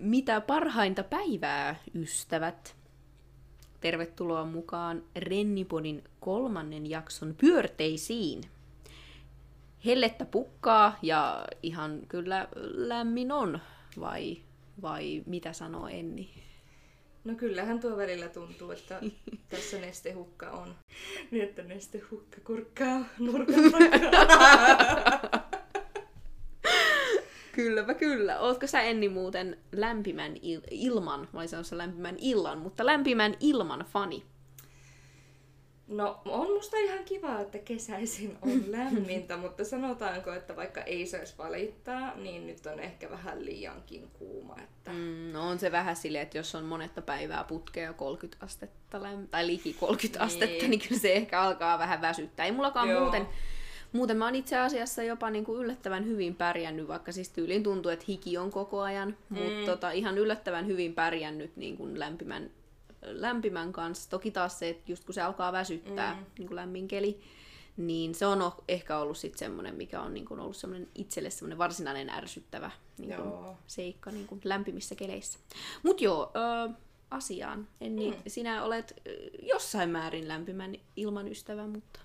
mitä parhainta päivää, ystävät! Tervetuloa mukaan Rennipodin kolmannen jakson pyörteisiin. Hellettä pukkaa ja ihan kyllä lämmin on, vai, vai mitä sanoo Enni? No kyllähän tuo välillä tuntuu, että tässä nestehukka on. Niin, että nestehukka kurkkaa nurkan takaa. Kylläpä kyllä. Ootko sä Enni muuten lämpimän il- ilman, mä olisin sanossa lämpimän illan, mutta lämpimän ilman fani? No on musta ihan kiva, että kesäisin on lämmintä, mutta sanotaanko, että vaikka ei saisi valittaa, niin nyt on ehkä vähän liiankin kuuma. Että... Mm, no on se vähän silleen, että jos on monetta päivää putkea 30 astetta lämp- tai liki 30 Niin. astetta, niin kyllä se ehkä alkaa vähän väsyttää. Ei mullakaan Joo. muuten, muuten mä oon itse asiassa jopa niin kuin yllättävän hyvin pärjännyt, vaikka siis tyyliin tuntuu, että hiki on koko ajan, mm. mutta tota, ihan yllättävän hyvin pärjännyt niin kuin lämpimän, lämpimän kanssa. Toki taas se, että just kun se alkaa väsyttää, mm. niin kuin lämmin keli, niin se on ehkä ollut sitten semmoinen, mikä on niin kuin ollut semmoinen itselle semmoinen varsinainen ärsyttävä niin kuin Joo. seikka niin kuin lämpimissä keleissä. Mut joo, ö, asiaan. Enni, mm. sinä olet jossain määrin lämpimän ilman ystävä, mutta,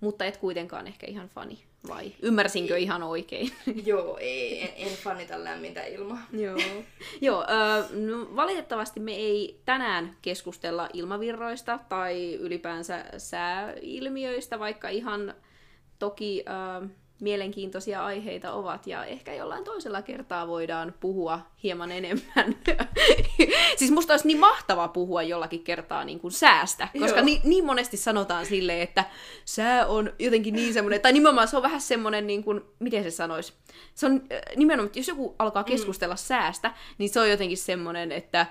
mutta et kuitenkaan ehkä ihan fani, vai ymmärsinkö ihan oikein? Joo, ei, en, en fanita lämmintä ilmaa. Joo. Joo, ö, no, valitettavasti me ei tänään keskustella ilmavirroista tai ylipäänsä sääilmiöistä, vaikka ihan toki ö, mielenkiintoisia aiheita ovat ja ehkä jollain toisella kertaa voidaan puhua hieman enemmän. siis musta olisi niin mahtava puhua jollakin kertaa niin kuin säästä, koska Joo. niin, niin monesti sanotaan silleen, että sää on jotenkin niin semmoinen, tai nimenomaan se on vähän semmoinen, niin kuin, miten se sanoisi, se on äh, nimenomaan, että jos joku alkaa keskustella mm. säästä, niin se on jotenkin semmoinen, että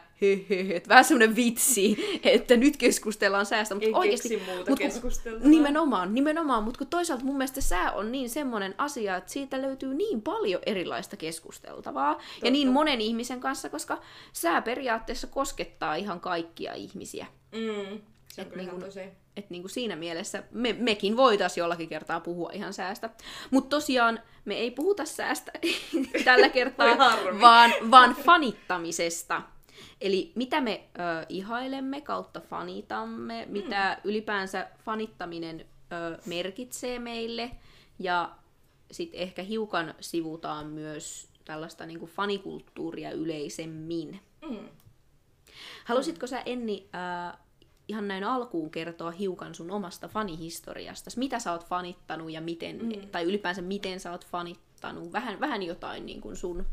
että vähän semmoinen vitsi, että nyt keskustellaan säästä, mutta Ei oikeasti... muuta mut kun-. Nimenomaan, nimenomaan, mutta kun toisaalta mun mielestä sää on niin semmoinen asia, että siitä löytyy niin paljon erilaista keskusteltavaa, ja niin monen ihmisen kanssa, koska sää periaatteessa koskettaa ihan kaikkia ihmisiä. Mm, se on Et ihan niinku- tosi. Et niinku siinä mielessä me, mekin voitaisiin jollakin kertaa puhua ihan säästä. Mutta tosiaan me ei puhuta säästä tällä kertaa, vaan, vaan fanittamisesta. Eli mitä me ö, ihailemme kautta fanitamme, mitä ylipäänsä fanittaminen ö, merkitsee meille. Ja sitten ehkä hiukan sivutaan myös tällaista niinku fanikulttuuria yleisemmin. Mm. Halusitko sä Enni äh, ihan näin alkuun kertoa hiukan sun omasta fanihistoriasta? Mitä sä oot fanittanut ja miten, mm. tai ylipäänsä miten sä oot fanittanut? Vähän, vähän jotain niin kuin sun,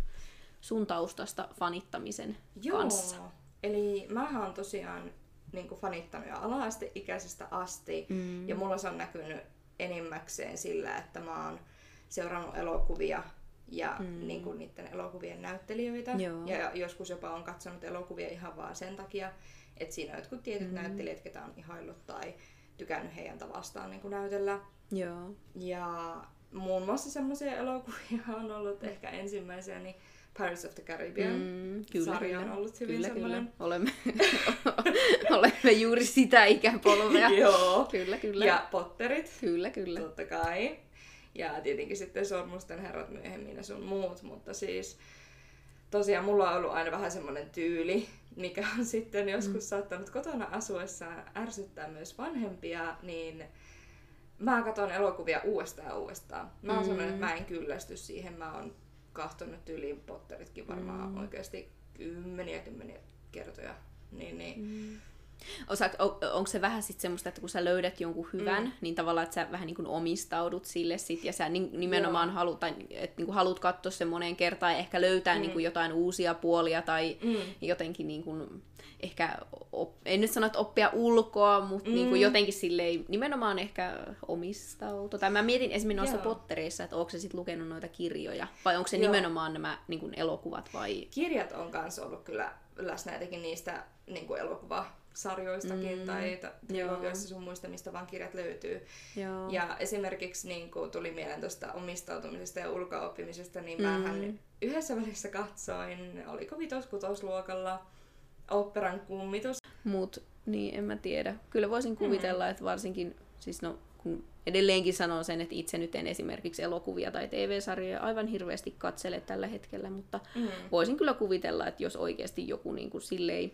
sun taustasta fanittamisen Joo. kanssa. Eli mä oon tosiaan niin kuin fanittanut jo ala-asteikäisestä asti. Mm. Ja mulla se on näkynyt enimmäkseen sillä, että mä oon seurannut elokuvia ja mm. niin kuin niiden elokuvien näyttelijöitä. Joo. Ja joskus jopa on katsonut elokuvia ihan vaan sen takia, että siinä on jotkut tietyt mm. näyttelijät, ketä on ihaillut tai tykännyt heidän tavastaan niin kuin näytellä. Joo. Ja muun muassa semmoisia elokuvia on ollut ehkä ensimmäisiä, niin Pirates of the Caribbean Mm, kyllä, sarja on ollut hyvin kyllä, semmoinen. kyllä. Olemme, olemme juuri sitä ikäpolvea. Joo. Kyllä, kyllä. Ja Potterit, Kyllä, kyllä. totta kai. Ja tietenkin sitten Sormusten herrat myöhemmin ja sun muut, mutta siis tosiaan mulla on ollut aina vähän semmoinen tyyli, mikä on sitten joskus mm. saattanut kotona asuessa ärsyttää myös vanhempia, niin mä katson elokuvia uudestaan ja uudestaan. Mä oon Mm. semmoinen, että mä en kyllästy siihen. Mä oon kahtonut tyyliin Potteritkin varmaan mm. oikeasti kymmeniä kymmeniä kertoja. Niin, niin. Mm. Osaat, on, onko se vähän sit semmoista, että kun sä löydät jonkun hyvän, mm. niin tavallaan, että sä vähän niin kuin omistaudut sille sit, ja sä ni- nimenomaan Joo. haluat, tai, että niin kuin haluat katsoa sen moneen kertaan ja ehkä löytää mm. niin kuin jotain uusia puolia tai mm. jotenkin niin kuin, ehkä, op, en nyt sano, että oppia ulkoa, mutta mm. niin kuin jotenkin silleen nimenomaan ehkä omistautua. Tai mä mietin esimerkiksi noissa Joo. Pottereissa, että onko se sitten lukenut noita kirjoja, vai onko se Joo. nimenomaan nämä niin kuin elokuvat vai... Kirjat on kanssa ollut kyllä läsnä etenkin niistä niin kuin elokuvasarjoistakin mm. tai ta- trilogioista sun muista, mistä vaan kirjat löytyy. Joo. Ja esimerkiksi niin kuin tuli mieleen tuosta omistautumisesta ja ulkooppimisesta, niin mm. mähän yhdessä välissä katsoin, oliko vitos-kutosluokalla, operan kummitus. Mut niin, en mä tiedä. Kyllä voisin kuvitella, mm. että varsinkin, siis no, kun edelleenkin sanon sen, että itse nyt en esimerkiksi elokuvia tai TV-sarjoja aivan hirveästi katsele tällä hetkellä, mutta mm. voisin kyllä kuvitella, että jos oikeasti joku niin kuin silleen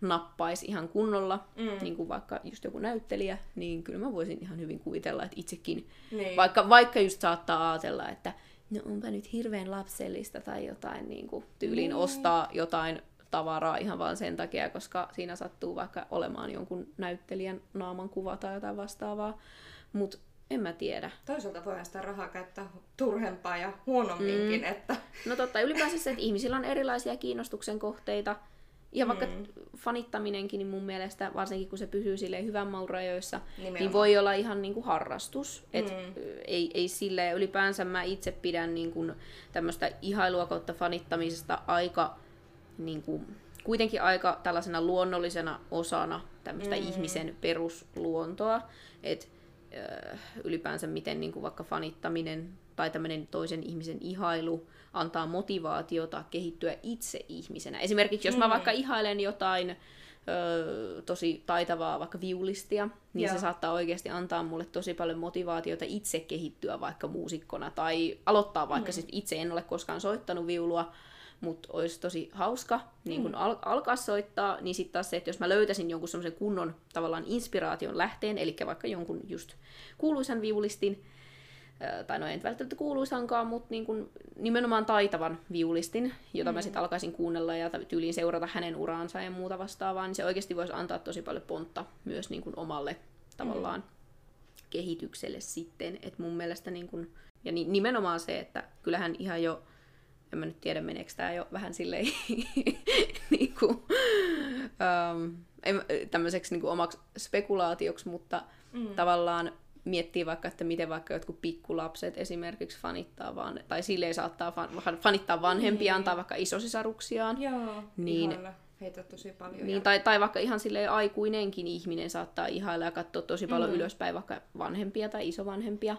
nappaisi ihan kunnolla, mm. niin kuin vaikka just joku näyttelijä, niin kyllä mä voisin ihan hyvin kuvitella, että itsekin, niin. vaikka, vaikka just saattaa ajatella, että no onpa nyt hirveän lapsellista tai jotain niin kuin tyyliin niin. ostaa jotain tavaraa ihan vaan sen takia, koska siinä sattuu vaikka olemaan jonkun näyttelijän naaman kuva tai jotain vastaavaa. Mutta en mä tiedä. Toisaalta voidaan sitä rahaa käyttää turhempaa ja huonomminkin. Mm. Että... No totta, ylipäänsä se, että ihmisillä on erilaisia kiinnostuksen kohteita. Ja vaikka mm. fanittaminenkin, niin mun mielestä, varsinkin kun se pysyy silleen hyvän maun rajoissa, Nimenomaan. niin voi olla ihan niin kuin harrastus. Et mm. ei, ei sille ylipäänsä mä itse pidän niin kuin tämmöistä ihailua kautta fanittamisesta aika niin kuin, kuitenkin aika tällaisena luonnollisena osana tämmöistä mm. ihmisen perusluontoa. Että ylipäänsä miten niin kuin vaikka fanittaminen tai tämmöinen toisen ihmisen ihailu antaa motivaatiota kehittyä itse ihmisenä. Esimerkiksi jos mä vaikka ihailen jotain ö, tosi taitavaa vaikka viulistia, niin Joo. se saattaa oikeasti antaa mulle tosi paljon motivaatiota itse kehittyä vaikka muusikkona tai aloittaa vaikka mm. sit itse en ole koskaan soittanut viulua, mutta olisi tosi hauska niin kun mm. al- alkaa soittaa, niin sitten taas se, että jos mä löytäisin jonkun semmoisen kunnon tavallaan inspiraation lähteen, eli vaikka jonkun just kuuluisan viulistin, tai no en välttämättä kuuluisankaan, mutta niin kun nimenomaan taitavan viulistin, jota mm. mä sitten alkaisin kuunnella ja tyyliin seurata hänen uraansa ja muuta vastaavaa, niin se oikeasti voisi antaa tosi paljon pontta myös niin kun omalle tavallaan mm. kehitykselle sitten. Et mun mielestä niin kun, ja nimenomaan se, että kyllähän ihan jo en mä nyt tiedä, meneekö tämä jo vähän silleen niin kuin, um, tämmöiseksi niin kuin omaksi spekulaatioksi, mutta mm. tavallaan miettii vaikka, että miten vaikka jotkut pikkulapset esimerkiksi fanittaa vaan, tai silleen saattaa fan, fanittaa vanhempiaan niin. tai vaikka isosisaruksiaan. Joo, niin, ihailla. Heitä tosi paljon. Niin, ja... tai, tai vaikka ihan silleen aikuinenkin ihminen saattaa ihailla ja katsoa tosi paljon mm. ylöspäin vaikka vanhempia tai isovanhempia.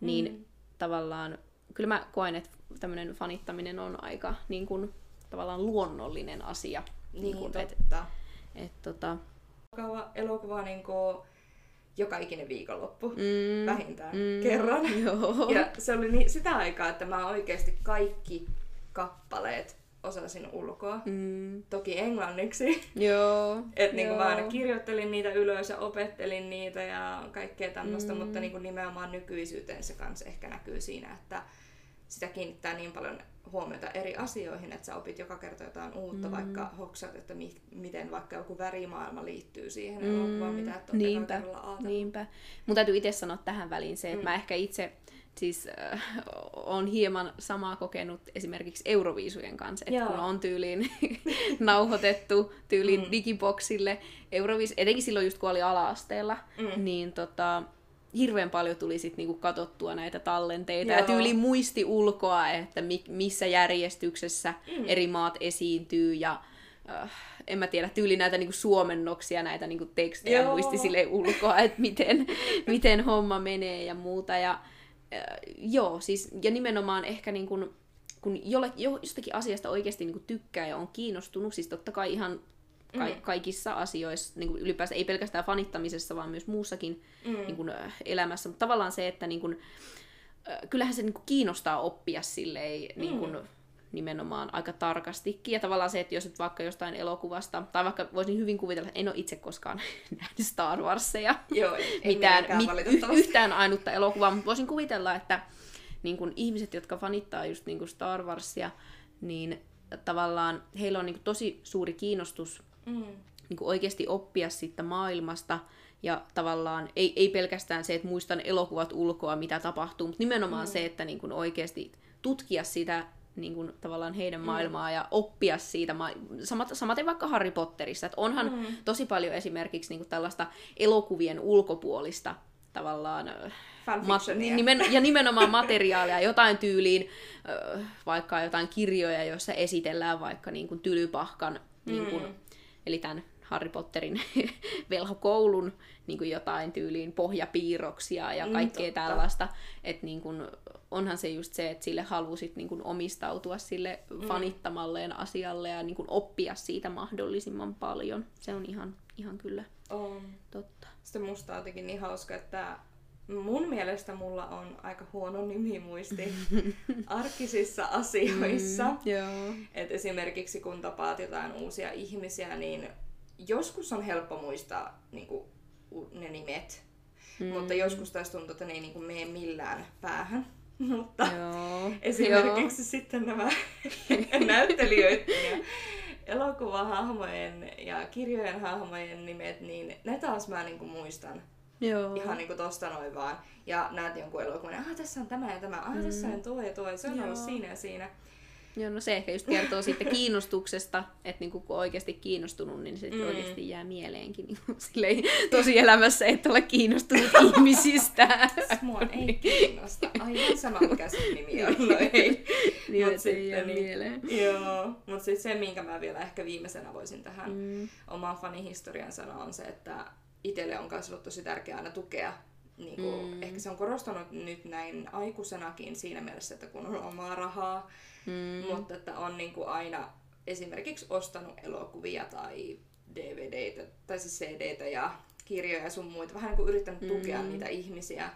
Niin mm. tavallaan, kyllä mä koen, että tämmöinen fanittaminen on aika niin kuin, tavallaan luonnollinen asia. Niin, niin kuin, totta. Et, et, tota... Elokuva niin kuin joka ikinen viikonloppu mm, vähintään mm, kerran. Joo. Ja se oli niin, sitä aikaa, että mä oikeasti kaikki kappaleet osasin ulkoa. Mm. Toki englanniksi. Joo. Et niin kuin mä aina kirjoittelin niitä ylös ja opettelin niitä ja kaikkea tämmöistä, mm. mutta niin kuin nimenomaan nykyisyyteen se kanssa ehkä näkyy siinä, että sitä kiinnittää niin paljon huomiota eri asioihin, että sä opit joka kerta jotain uutta, mm. vaikka hoksat, että mi- miten vaikka joku värimaailma liittyy siihen mm. elokuvaan, mitä et ole niinpä, niinpä. Mun täytyy itse sanoa tähän väliin se, että mm. mä ehkä itse siis äh, on hieman samaa kokenut esimerkiksi Euroviisujen kanssa, että kun on tyyliin nauhoitettu tyyliin mm. digiboksille Euroviis, etenkin silloin just kun oli ala-asteella, mm. niin tota, hirveän paljon tuli sit niinku katsottua näitä tallenteita Joo. ja tyyli muisti ulkoa, että mi- missä järjestyksessä mm. eri maat esiintyy ja äh, en mä tiedä, tyyli näitä niinku suomennoksia, näitä niinku tekstejä Joo. muisti sille ulkoa, että miten, miten homma menee ja muuta. Ja, äh, joo, siis, ja nimenomaan ehkä niinku, kun jolle, jostakin asiasta oikeasti niinku tykkää ja on kiinnostunut, siis totta kai ihan ka- mm. kaikissa asioissa, niin kuin ylipäänsä ei pelkästään fanittamisessa, vaan myös muussakin mm. niin kuin, elämässä. Mutta tavallaan se, että niin kuin, kyllähän se niin kuin, kiinnostaa oppia silleen, mm. niin kuin, nimenomaan aika tarkastikin. Ja tavallaan se, että jos et vaikka jostain elokuvasta, tai vaikka voisin hyvin kuvitella, että en ole itse koskaan nähnyt Star Warsia, Joo, mitään, mit, yhtään ainutta elokuvaa, mutta voisin kuvitella, että niin kun ihmiset, jotka fanittaa just niin Star Warsia, niin tavallaan heillä on niin tosi suuri kiinnostus mm. niin kuin oikeasti oppia siitä maailmasta. Ja tavallaan ei, ei pelkästään se, että muistan elokuvat ulkoa, mitä tapahtuu, mutta nimenomaan mm. se, että niin kuin oikeasti tutkia sitä niin kuin, tavallaan heidän mm. maailmaa ja oppia siitä. Ma- Samat, samaten vaikka Harry Potterissa. Että onhan mm. tosi paljon esimerkiksi niin kuin tällaista elokuvien ulkopuolista tavallaan mat- nimen, ja nimenomaan materiaalia, jotain tyyliin, vaikka jotain kirjoja, joissa esitellään vaikka niin kuin tylypahkan niin kuin, mm eli tämän Harry Potterin velhokoulun niin kuin jotain tyyliin pohjapiirroksia ja mm, kaikkea mm, tällaista. Että niin kuin, onhan se just se, että sille halusit niin kuin omistautua sille mm. fanittamalleen asialle ja niin kuin oppia siitä mahdollisimman paljon. Se on ihan, ihan kyllä on. totta. Sitten musta on jotenkin niin hauska, että mun mielestä mulla on aika huono nimimuisti arkisissa asioissa. Mm, joo. Et esimerkiksi kun tapaat jotain uusia ihmisiä, niin joskus on helppo muistaa niin kuin, ne nimet. Mm. Mutta joskus taas tuntuu, että ne ei niin kuin, mene millään päähän. Mutta Joo. esimerkiksi Joo. sitten nämä näyttelijöiden ja elokuvahahmojen ja kirjojen hahmojen nimet, niin ne taas mä niin kuin muistan Joo. ihan niinku tosta noin vaan. Ja näet jonkun elokuvan, ja tässä on tämä ja tämä, ah, tässä on tuo ja tuo, se on Joo. ollut siinä ja siinä. Joo, no se ehkä just kertoo sitten kiinnostuksesta, että niinku, kun on oikeasti kiinnostunut, niin se mm. oikeasti jää mieleenkin niin silleen, tosi elämässä, että ole kiinnostunut ihmisistä. Mua ei kiinnosta. Aivan sama, mikä sen nimi on. No ei. niin, Mut ei jää sitten niin- mieleen. Joo, mutta sitten se, minkä mä vielä ehkä viimeisenä voisin tähän Mm. omaan fanihistorian sanoa, on se, että itselle on myös ollut tosi tärkeää aina tukea. Niin kuin, Mm. Ehkä se on korostunut nyt näin aikuisenakin siinä mielessä, että kun on omaa rahaa, Mm. mutta että on niin kuin aina esimerkiksi ostanut elokuvia tai DVDtä, tai siis CDtä ja kirjoja ja sun muita. Vähän niin kuin yrittänyt tukea Mm. niitä ihmisiä,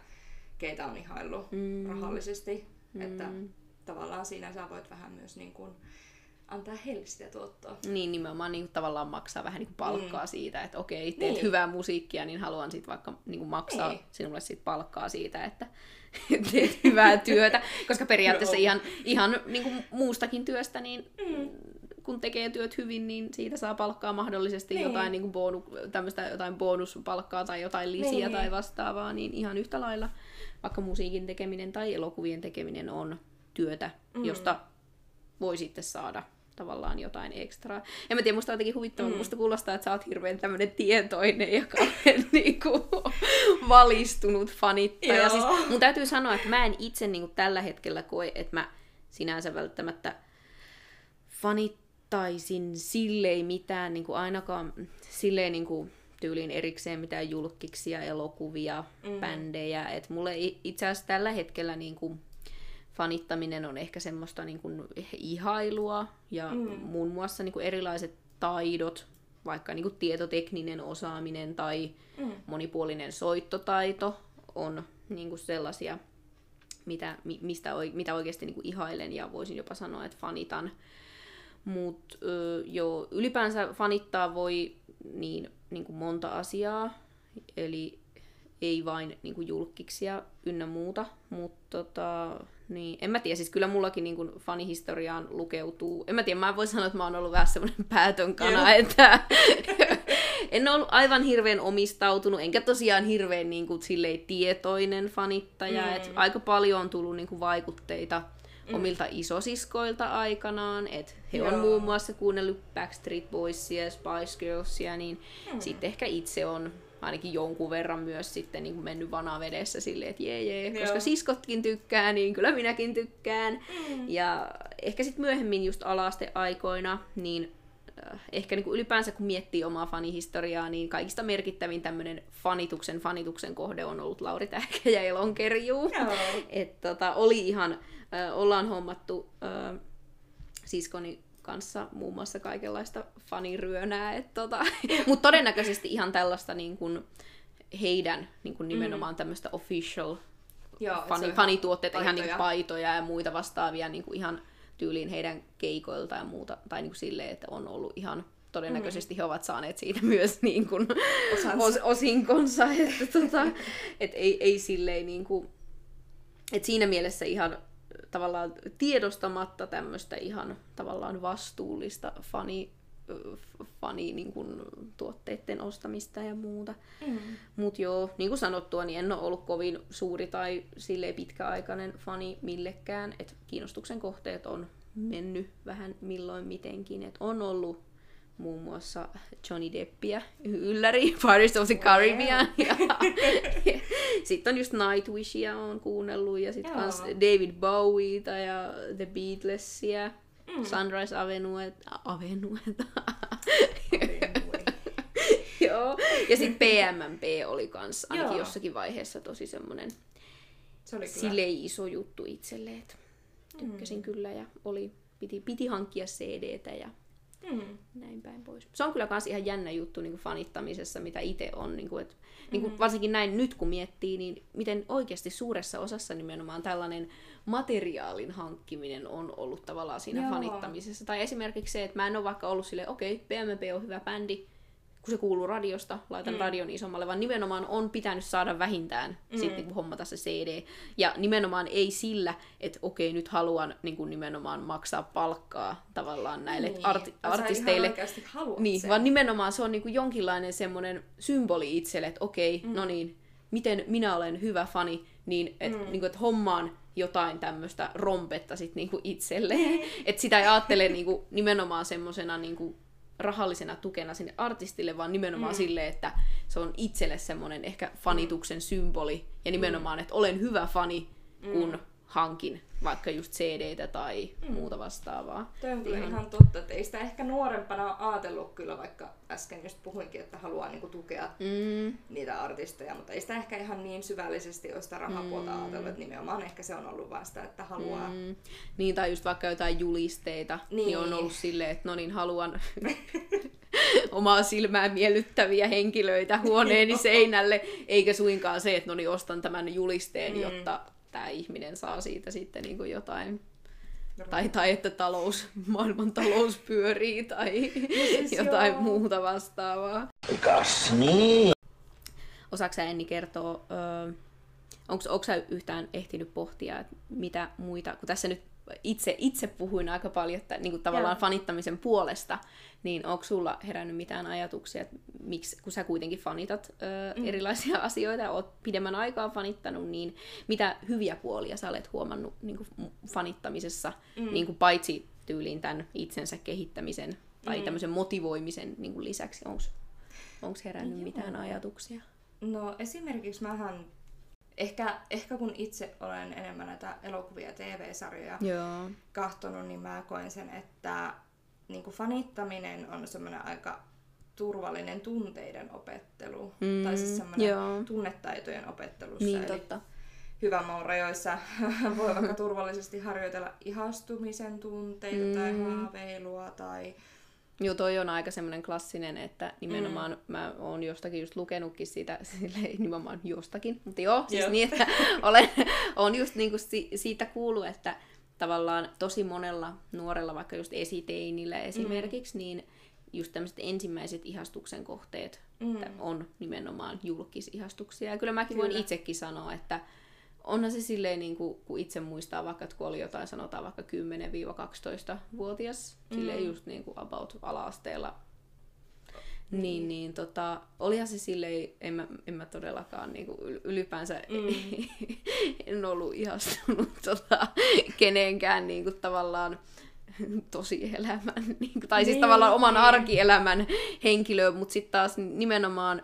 keitä on ihaillut Mm. rahallisesti. Että Mm. tavallaan siinä sä voit vähän myös niin kuin antaa heille sitä tuottoa. Niin, nimenomaan niin kuin, tavallaan maksaa vähän niin kuin palkkaa Mm. siitä, että okei, teet Niin. hyvää musiikkia, niin haluan sitten vaikka niin kuin maksaa Niin. sinulle sit palkkaa siitä, että teet hyvää työtä. Koska periaatteessa Joo. ihan, ihan niin kuin muustakin työstä, niin Mm. kun tekee työt hyvin, niin siitä saa palkkaa mahdollisesti Niin. jotain, niin kuin bonu, tämmöistä, jotain bonuspalkkaa tai jotain lisiä Niin. tai vastaavaa, niin ihan yhtä lailla vaikka musiikin tekeminen tai elokuvien tekeminen on työtä, Mm. josta voi sitten saada tavallaan jotain ekstraa. En mä tiedä, musta on jotenkin huvittavaa, mm. Musta kuulostaa, että sä oot hirveän tämmönen tietoinen ja kauhean niinku, valistunut fanittaja. Joo. Siis, mun täytyy sanoa, että mä en itse niinku tällä hetkellä koe, että mä sinänsä välttämättä fanittaisin silleen mitään, niin kuin ainakaan silleen niin kuin tyyliin erikseen mitään julkkiksia, elokuvia, mm. bändejä. Et mulle itse asiassa tällä hetkellä niin kuin fanittaminen on ehkä semmoista niin kuin ihailua ja Mm. muun muassa niin kuin erilaiset taidot, vaikka niin kuin tietotekninen osaaminen tai Mm. monipuolinen soittotaito on niin kuin sellaisia, mitä, mi- mistä, mitä oikeasti niin kuin ihailen ja voisin jopa sanoa, että fanitan. Mutta jo ylipäänsä fanittaa voi niin, niin kuin monta asiaa, eli ei vain niin kuin julkkiksia ynnä muuta, mutta tota, niin, en mä tiedä, siis kyllä mullakin niin kuin fanihistoriaan lukeutuu, en mä tiedä, mä voin sanoa, että mä oon ollut vähän semmoinen päätön kana, Joo. että en ole ollut aivan hirveän omistautunut, enkä tosiaan hirveän niin kuin, silleen, tietoinen fanittaja, Mm. että aika paljon on tullut niin kuin, vaikutteita omilta isosiskoilta aikanaan, että he on Joo. muun muassa kuunnellut Backstreet Boysia ja Spice Girlsia, niin Mm. sitten ehkä itse on ainakin jonkun verran myös sitten niin kuin mennyt vanavedessä silleen, että jee jee, koska Joo. siskotkin tykkää, niin kyllä minäkin tykkään. Mm. Ja ehkä sitten myöhemmin just alasteaikoina, niin äh, ehkä niin kuin ylipäänsä kun miettii omaa fanihistoriaa, niin kaikista merkittävin tämmöinen fanituksen fanituksen kohde on ollut Lauri Tähkä ja Elonkerjuu. Joo. Et tota, oli ihan, äh, ollaan hommattu äh, siskoni kanssa muun muassa kaikenlaista faniryönää, et tota, mutta todennäköisesti ihan tällaista niin kuin heidän niin kuin nimenomaan tämmöistä official Joo, fani, fanituotteita, ihan niin paitoja. ja muita vastaavia niin kuin ihan tyyliin heidän keikoilta ja muuta, tai niin kuin silleen, että on ollut ihan todennäköisesti he ovat saaneet siitä myös niin kuin Osansa. os, osinkonsa, että tota, et ei, ei silleen niin kuin, et siinä mielessä ihan tavallaan tiedostamatta tämmöistä ihan tavallaan vastuullista fani, fani niin kuin, tuotteiden ostamista ja muuta. Mm. Mutta joo, niin kuin sanottua, niin en ole ollut kovin suuri tai silleen pitkäaikainen fani millekään. Et kiinnostuksen kohteet on mennyt vähän milloin mitenkin. Et on ollut muun muassa Johnny Deppiä, ylläri, Pirates of the Caribbean. Ja, sitten on just Nightwishia on kuunnellut ja sitten kans David Bowieta ja The Beatlesia. Mm. Sunrise Avenue, Avenue. Oi, Joo. Ja sitten PMMP oli kans ainakin Joo. jossakin vaiheessa tosi semmonen Se oli kyllä. silleen iso juttu itselle, että tykkäsin mm. kyllä ja oli, piti, piti hankkia CDtä ja Mm. näin päin pois. Se on kyllä myös ihan jännä juttu niin kuin fanittamisessa, mitä itse on. Niin kuin, et, niin kuin varsinkin näin nyt kun miettii, niin miten oikeasti suuressa osassa nimenomaan tällainen materiaalin hankkiminen on ollut tavallaan siinä Joo. fanittamisessa. Tai esimerkiksi se, että mä en ole vaikka ollut silleen, okei, okay, BMP on hyvä bändi, kun se kuuluu radiosta, laitan mm. radion isommalle, vaan nimenomaan on pitänyt saada vähintään mm. sit niinku hommata se CD. Ja nimenomaan ei sillä, että okei, nyt haluan niinku nimenomaan maksaa palkkaa tavallaan näille Niin, arti- artisteille. Niin, sen. vaan nimenomaan se on niinku jonkinlainen semmoinen symboli itselle, että okei, mm. no niin, miten minä olen hyvä fani, niin että mm. niinku, et hommaan jotain tämmöistä rompetta sit niinku itselleen. että sitä ei ajattele niinku nimenomaan semmoisena niinku rahallisena tukena sinne artistille, vaan nimenomaan mm. silleen, että se on itselle semmoinen ehkä fanituksen symboli. Ja nimenomaan, että olen hyvä fani, kun hankin vaikka just CD-tä tai mm. muuta vastaavaa. Toi on kyllä Ihan- ihan totta, että ei sitä ehkä nuorempana ajatellut kyllä, vaikka äsken just puhuinkin, että haluaa niinku tukea Mm, niitä artisteja, mutta ei sitä ehkä ihan niin syvällisesti ole sitä rahapuolta mm. ajatellut, että nimenomaan ehkä se on ollut vaan sitä, että haluaa mm. Niin, tai just vaikka jotain julisteita, niin, niin on ollut silleen, että no niin, haluan omaa silmää miellyttäviä henkilöitä huoneeni seinälle, eikä suinkaan se, että no niin, ostan tämän julisteen, mm. jotta tämä ihminen saa siitä sitten niin kuin jotain tai, tai että talous, maailman talous pyörii tai siis jotain joo. muuta vastaavaa. Kas niin? Osaatko sä Enni kertoa, öö, onko sä yhtään ehtinyt pohtia, että mitä muita, kun tässä nyt itse, itse puhuin aika paljon että, niin kuin tavallaan Joo. fanittamisen puolesta, niin onko sulla herännyt mitään ajatuksia, että miksi, kun sä kuitenkin fanitat öö, mm. erilaisia asioita, ja oot pidemmän aikaa fanittanut, niin mitä hyviä puolia sä olet huomannut niin kuin fanittamisessa, mm. niin kuin paitsi tyyliin tämän itsensä kehittämisen tai mm. tämmöisen motivoimisen niin kuin lisäksi, onko herännyt Joo. mitään ajatuksia? No esimerkiksi mähän, ehkä, ehkä kun itse olen enemmän näitä elokuvia ja TV-sarjoja Joo. kahtonut, niin mä koen sen, että niin kuin fanittaminen on semmoinen aika turvallinen tunteiden opettelu. Mm, tai siis semmoinen joo. tunnetaitojen opettelussa. Niin totta. hyvän maun rajoissa voi vaikka turvallisesti harjoitella ihastumisen tunteita mm. tai haaveilua tai Joo, toi on aika semmoinen klassinen, että nimenomaan mm. mä oon jostakin just lukenutkin sitä, silleen, nimenomaan jostakin, mutta joo, siis Joo. niin, että olen, on just niinku si, siitä kuullut, että tavallaan tosi monella nuorella, vaikka just esiteinillä esimerkiksi, mm. niin just tämmöiset ensimmäiset ihastuksen kohteet mm. on nimenomaan julkisihastuksia. Ja kyllä mäkin kyllä. voin itsekin sanoa, että onhan se silleen, niin kuin, kun itse muistaa vaikka, että kun oli jotain, sanotaan vaikka 10-12-vuotias, mm. silleen just niin kuin about ala-asteella, niin, niin tota, olihan se silleen, en mä, en mä todellakaan niin kuin ylipäänsä mm. en ollut ihastunut tota, kenenkään niin kuin, tavallaan tosielämän, niin kuin, tai siis Niin, tavallaan oman niin. arkielämän henkilöön, mutta sitten taas nimenomaan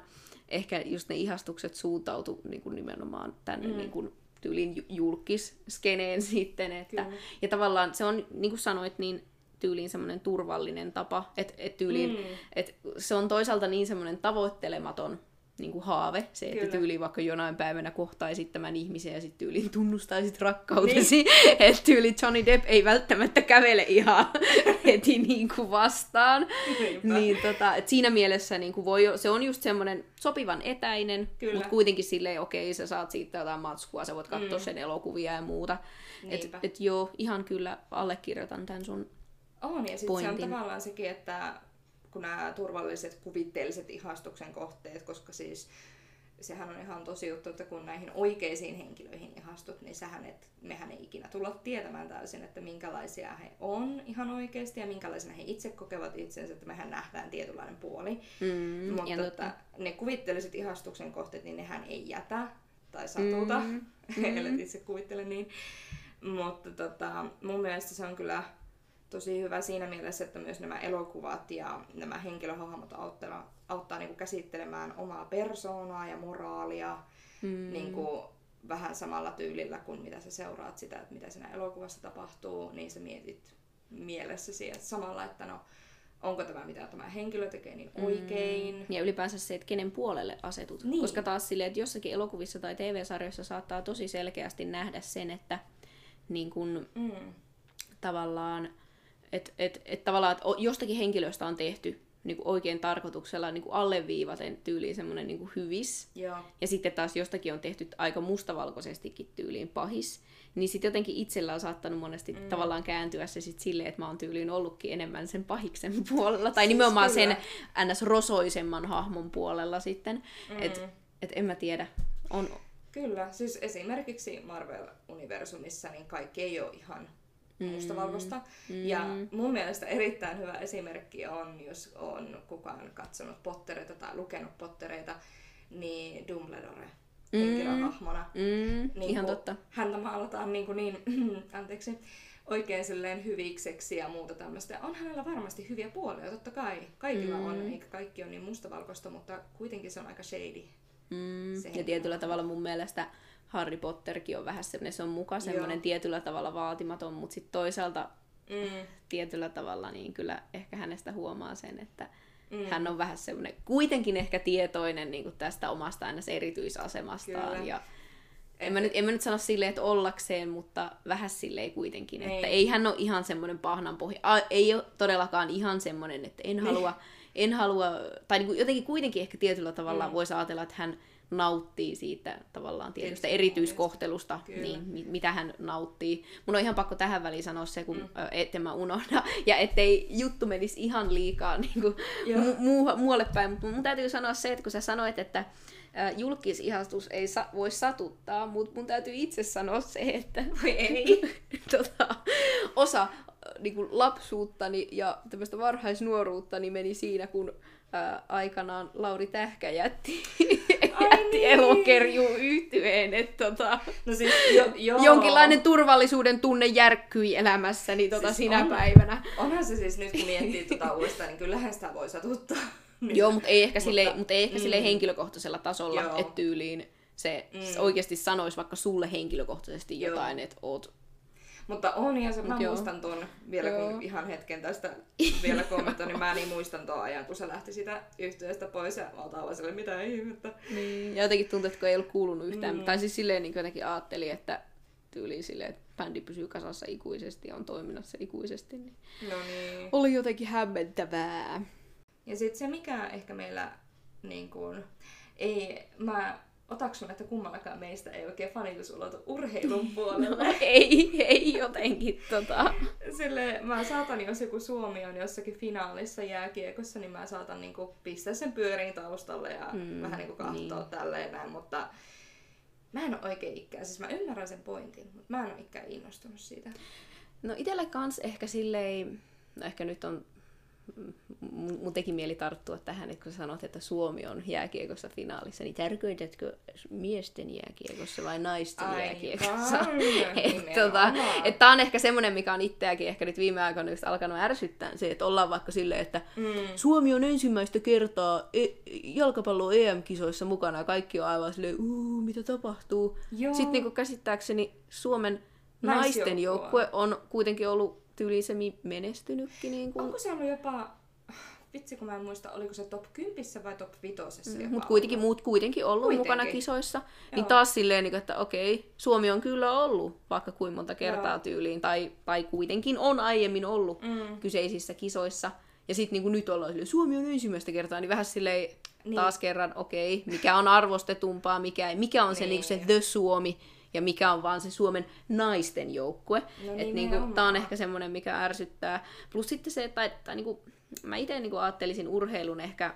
ehkä just ne ihastukset suuntautu niin kuin nimenomaan tänne mm. niin kuin tyylin ju- julkisskeneen sitten. Että, Kyllä. ja tavallaan se on, niin kuin sanoit, niin tyyliin semmoinen turvallinen tapa, että et tyyliin, mm. et se on toisaalta niin semmoinen tavoittelematon niin kuin haave, se, että Kyllä. tyyliin vaikka jonain päivänä kohtaisit tämän ihmisen ja sitten tyyliin tunnustaisit rakkautesi, niin. että tyyliin Johnny Depp ei välttämättä kävele ihan heti niin kuin vastaan. Niinpä. Niin tota, et siinä mielessä niin kuin voi, se on just semmoinen sopivan etäinen, mutta kuitenkin silleen, okei, sä saat siitä jotain matskua, sä voit katsoa mm. sen elokuvia ja muuta. Et, Niinpä. et joo, ihan kyllä allekirjoitan tämän sun On, ja sitten se on tavallaan sekin, että kun nämä turvalliset kuvitteelliset ihastuksen kohteet, koska siis sehän on ihan tosi juttu, että kun näihin oikeisiin henkilöihin ihastut, niin sähän et, mehän ei ikinä tulla tietämään täysin, että minkälaisia he on ihan oikeasti ja minkälaisena he itse kokevat itsensä, että mehän nähdään tietynlainen puoli. Mm, Mutta ja että ne kuvitteelliset ihastuksen kohteet, niin nehän ei jätä tai satuta, Mm, mm. ellei itse kuvittele niin. Mutta tota, mun mielestä se on kyllä tosi hyvä siinä mielessä, että myös nämä elokuvat ja nämä henkilöhahmot auttaa, auttaa niinku käsittelemään omaa persoonaa ja moraalia Mm. niinku vähän samalla tyylillä kuin mitä sä seuraat sitä, että mitä siinä elokuvassa tapahtuu, niin sä mietit mielessäsi että samalla, että no onko tämä mitä tämä henkilö tekee niin oikein. Ja ylipäänsä se, että kenen puolelle asetut. Niin. Koska taas silleen, että jossakin elokuvissa tai TV-sarjoissa saattaa tosi selkeästi nähdä sen, että niin kun, Mm. tavallaan, että et, et tavallaan, että o- jostakin henkilöstä on tehty niin kuin oikein tarkoituksella niin kuin alleviivaten tyyliin semmoinen niin hyvis. Joo. Ja sitten taas jostakin on tehty aika mustavalkoisestikin tyyliin pahis. Niin sitten jotenkin itsellä on saattanut monesti mm. tavallaan kääntyä se sitten silleen, että mä oon tyyliin ollutkin enemmän sen pahiksen puolella. Tai Siis nimenomaan kyllä. sen ns-rosoisemman hahmon puolella sitten. Mm. Että et en mä tiedä. On, Kyllä, siis esimerkiksi Marvel-universumissa niin kaikki ei ole ihan mustavalkoista. Mm. Ja mun mielestä erittäin hyvä esimerkki on, jos on kukaan katsonut Pottereita tai lukenut Pottereita, niin Dumbledore henkilöhahmona. mm, Niin ihan kun totta. Häntä maalataan niin, kuin niin anteeksi, oikein silleen hyvikseksi ja muuta tämmöistä. On hänellä varmasti hyviä puolia, totta kai. Kaikilla mm. on, eikä kaikki ole niin mustavalkoista, mutta kuitenkin se on aika shady. Mm, se ja tietyllä tavalla mun mielestä Harry Potterkin on vähän semmoinen, se on muka semmoinen Joo. tietyllä tavalla vaatimaton, mutta sitten toisaalta Mm. tietyllä tavalla niin kyllä ehkä hänestä huomaa sen, että mm. hän on vähän semmoinen, kuitenkin ehkä tietoinen niin kuin tästä omasta aina erityisasemastaan. Kyllä. Ja en mä, nyt, en mä nyt sano silleen, että ollakseen, mutta vähän silleen kuitenkin, Ei. että ei hän ole ihan semmoinen pahnan pohja. A, ei ole todellakaan ihan semmoinen, että en halua, en halua, tai niin kuin jotenkin kuitenkin ehkä tietyllä tavalla mm. voisi ajatella, että hän nauttii siitä tavallaan tietystä erityiskohtelusta, Kyllä. niin, mi- mitä hän nauttii. Mun on ihan pakko tähän väliin sanoa se, kun mm. etten mä unohda, ja ettei juttu menisi ihan liikaa niin kuin mu- muu- muualle päin, mutta mun täytyy sanoa se, että kun sä sanoit, että julkisihastus ei sa- voi satuttaa, mutta mun täytyy itse sanoa se, että Voi ei. tota, osa niin kuin lapsuuttani ja tämmöistä varhaisnuoruuttani meni siinä, kun ää, aikanaan Lauri Tähkä jätti, jätti niin. elokerjuun yhtyeen, että tota, No siis jo, joo. jonkinlainen turvallisuuden tunne järkkyi elämässäni tota Siis sinä on. päivänä. Onhan se siis nyt, kun miettii tuota uudestaan, niin kyllähän sitä voi satuttaa. Joo, mutta ei ehkä, Mutta- silleen, mutta ei ehkä mm. silleen henkilökohtaisella tasolla, että tyyliin se Mm. oikeasti sanoisi vaikka sulle henkilökohtaisesti jotain, että oot Mutta on ja se, mä Mut joo. muistan tuon, vielä kun Joo. ihan hetken tästä vielä kommentoin, niin mä niin muistan tuon ajan, kun se lähti sitä yhtiöstä pois ja mä oon täällä silleen, mitä ihmettä. Niin. Ja jotenkin tuntui, että kun ei ollut kuulunut yhtään. Mm. Tai siis silleen niin jotenkin ajattelin, että tyyliin silleen, että bändi pysyy kasassa ikuisesti ja on toiminnassa ikuisesti. Niin No niin. oli jotenkin hämmentävää. Ja sitten se, mikä ehkä meillä niin kuin, ei, mä otaksun, että kummallakaan meistä ei oikein fanitus ulotu urheilun puolelle. ei, ei jotenkin tota. Sille mä saatan, jos joku Suomi on jossakin finaalissa jääkiekossa, niin mä saatan niinku pistää sen pyöriin taustalle ja mm, vähän niinku katsoa niin. niin. tälleen näin, mutta mä en ole oikein ikään. Siis mä ymmärrän sen pointin, mutta mä en ole ikään innostunut siitä. No itellä kans ehkä silleen, no ehkä nyt on, mun teki mieli tarttua tähän, että kun sä sanot, että Suomi on jääkiekossa finaalissa, niin tarkoitatko miesten jääkiekossa vai naisten Aivan, jääkiekossa? että tota, et tää on ehkä semmonen, mikä on itseäkin ehkä nyt viime aikoina just alkanut ärsyttää se, että ollaan vaikka silleen, että Mm. Suomi on ensimmäistä kertaa e- jalkapallo EM-kisoissa mukana ja kaikki on aivan silleen, uu, mitä tapahtuu. Joo. Sitten niin käsittääkseni Suomen naisten joukkue on kuitenkin ollut tyylisemmin menestynytkin. Niin kuin, Onko se ollut jopa, vitsi kun mä en muista, oliko se top 10 vai top 5 jopa mutta kuitenkin ollut? muut kuitenkin ollut Kuitenkin. mukana kisoissa. Niin Joo. taas silleen, niin kuin, että okei, Suomi on kyllä ollut vaikka kuin monta kertaa Joo. tyyliin, tai, tai kuitenkin on aiemmin ollut Mm. kyseisissä kisoissa. Ja sitten niin nyt ollaan silleen, Suomi on ensimmäistä kertaa, niin vähän silleen Niin. taas kerran, okei, mikä on arvostetumpaa, mikä, ei- mikä on se, Niin. niin. se The Suomi, ja mikä on vaan se Suomen naisten joukkue. No Et niinku, nimenomaan. tää on ehkä semmoinen, mikä ärsyttää. Plus sitten se, tai, tai niinku, mä itse niinku ajattelisin urheilun ehkä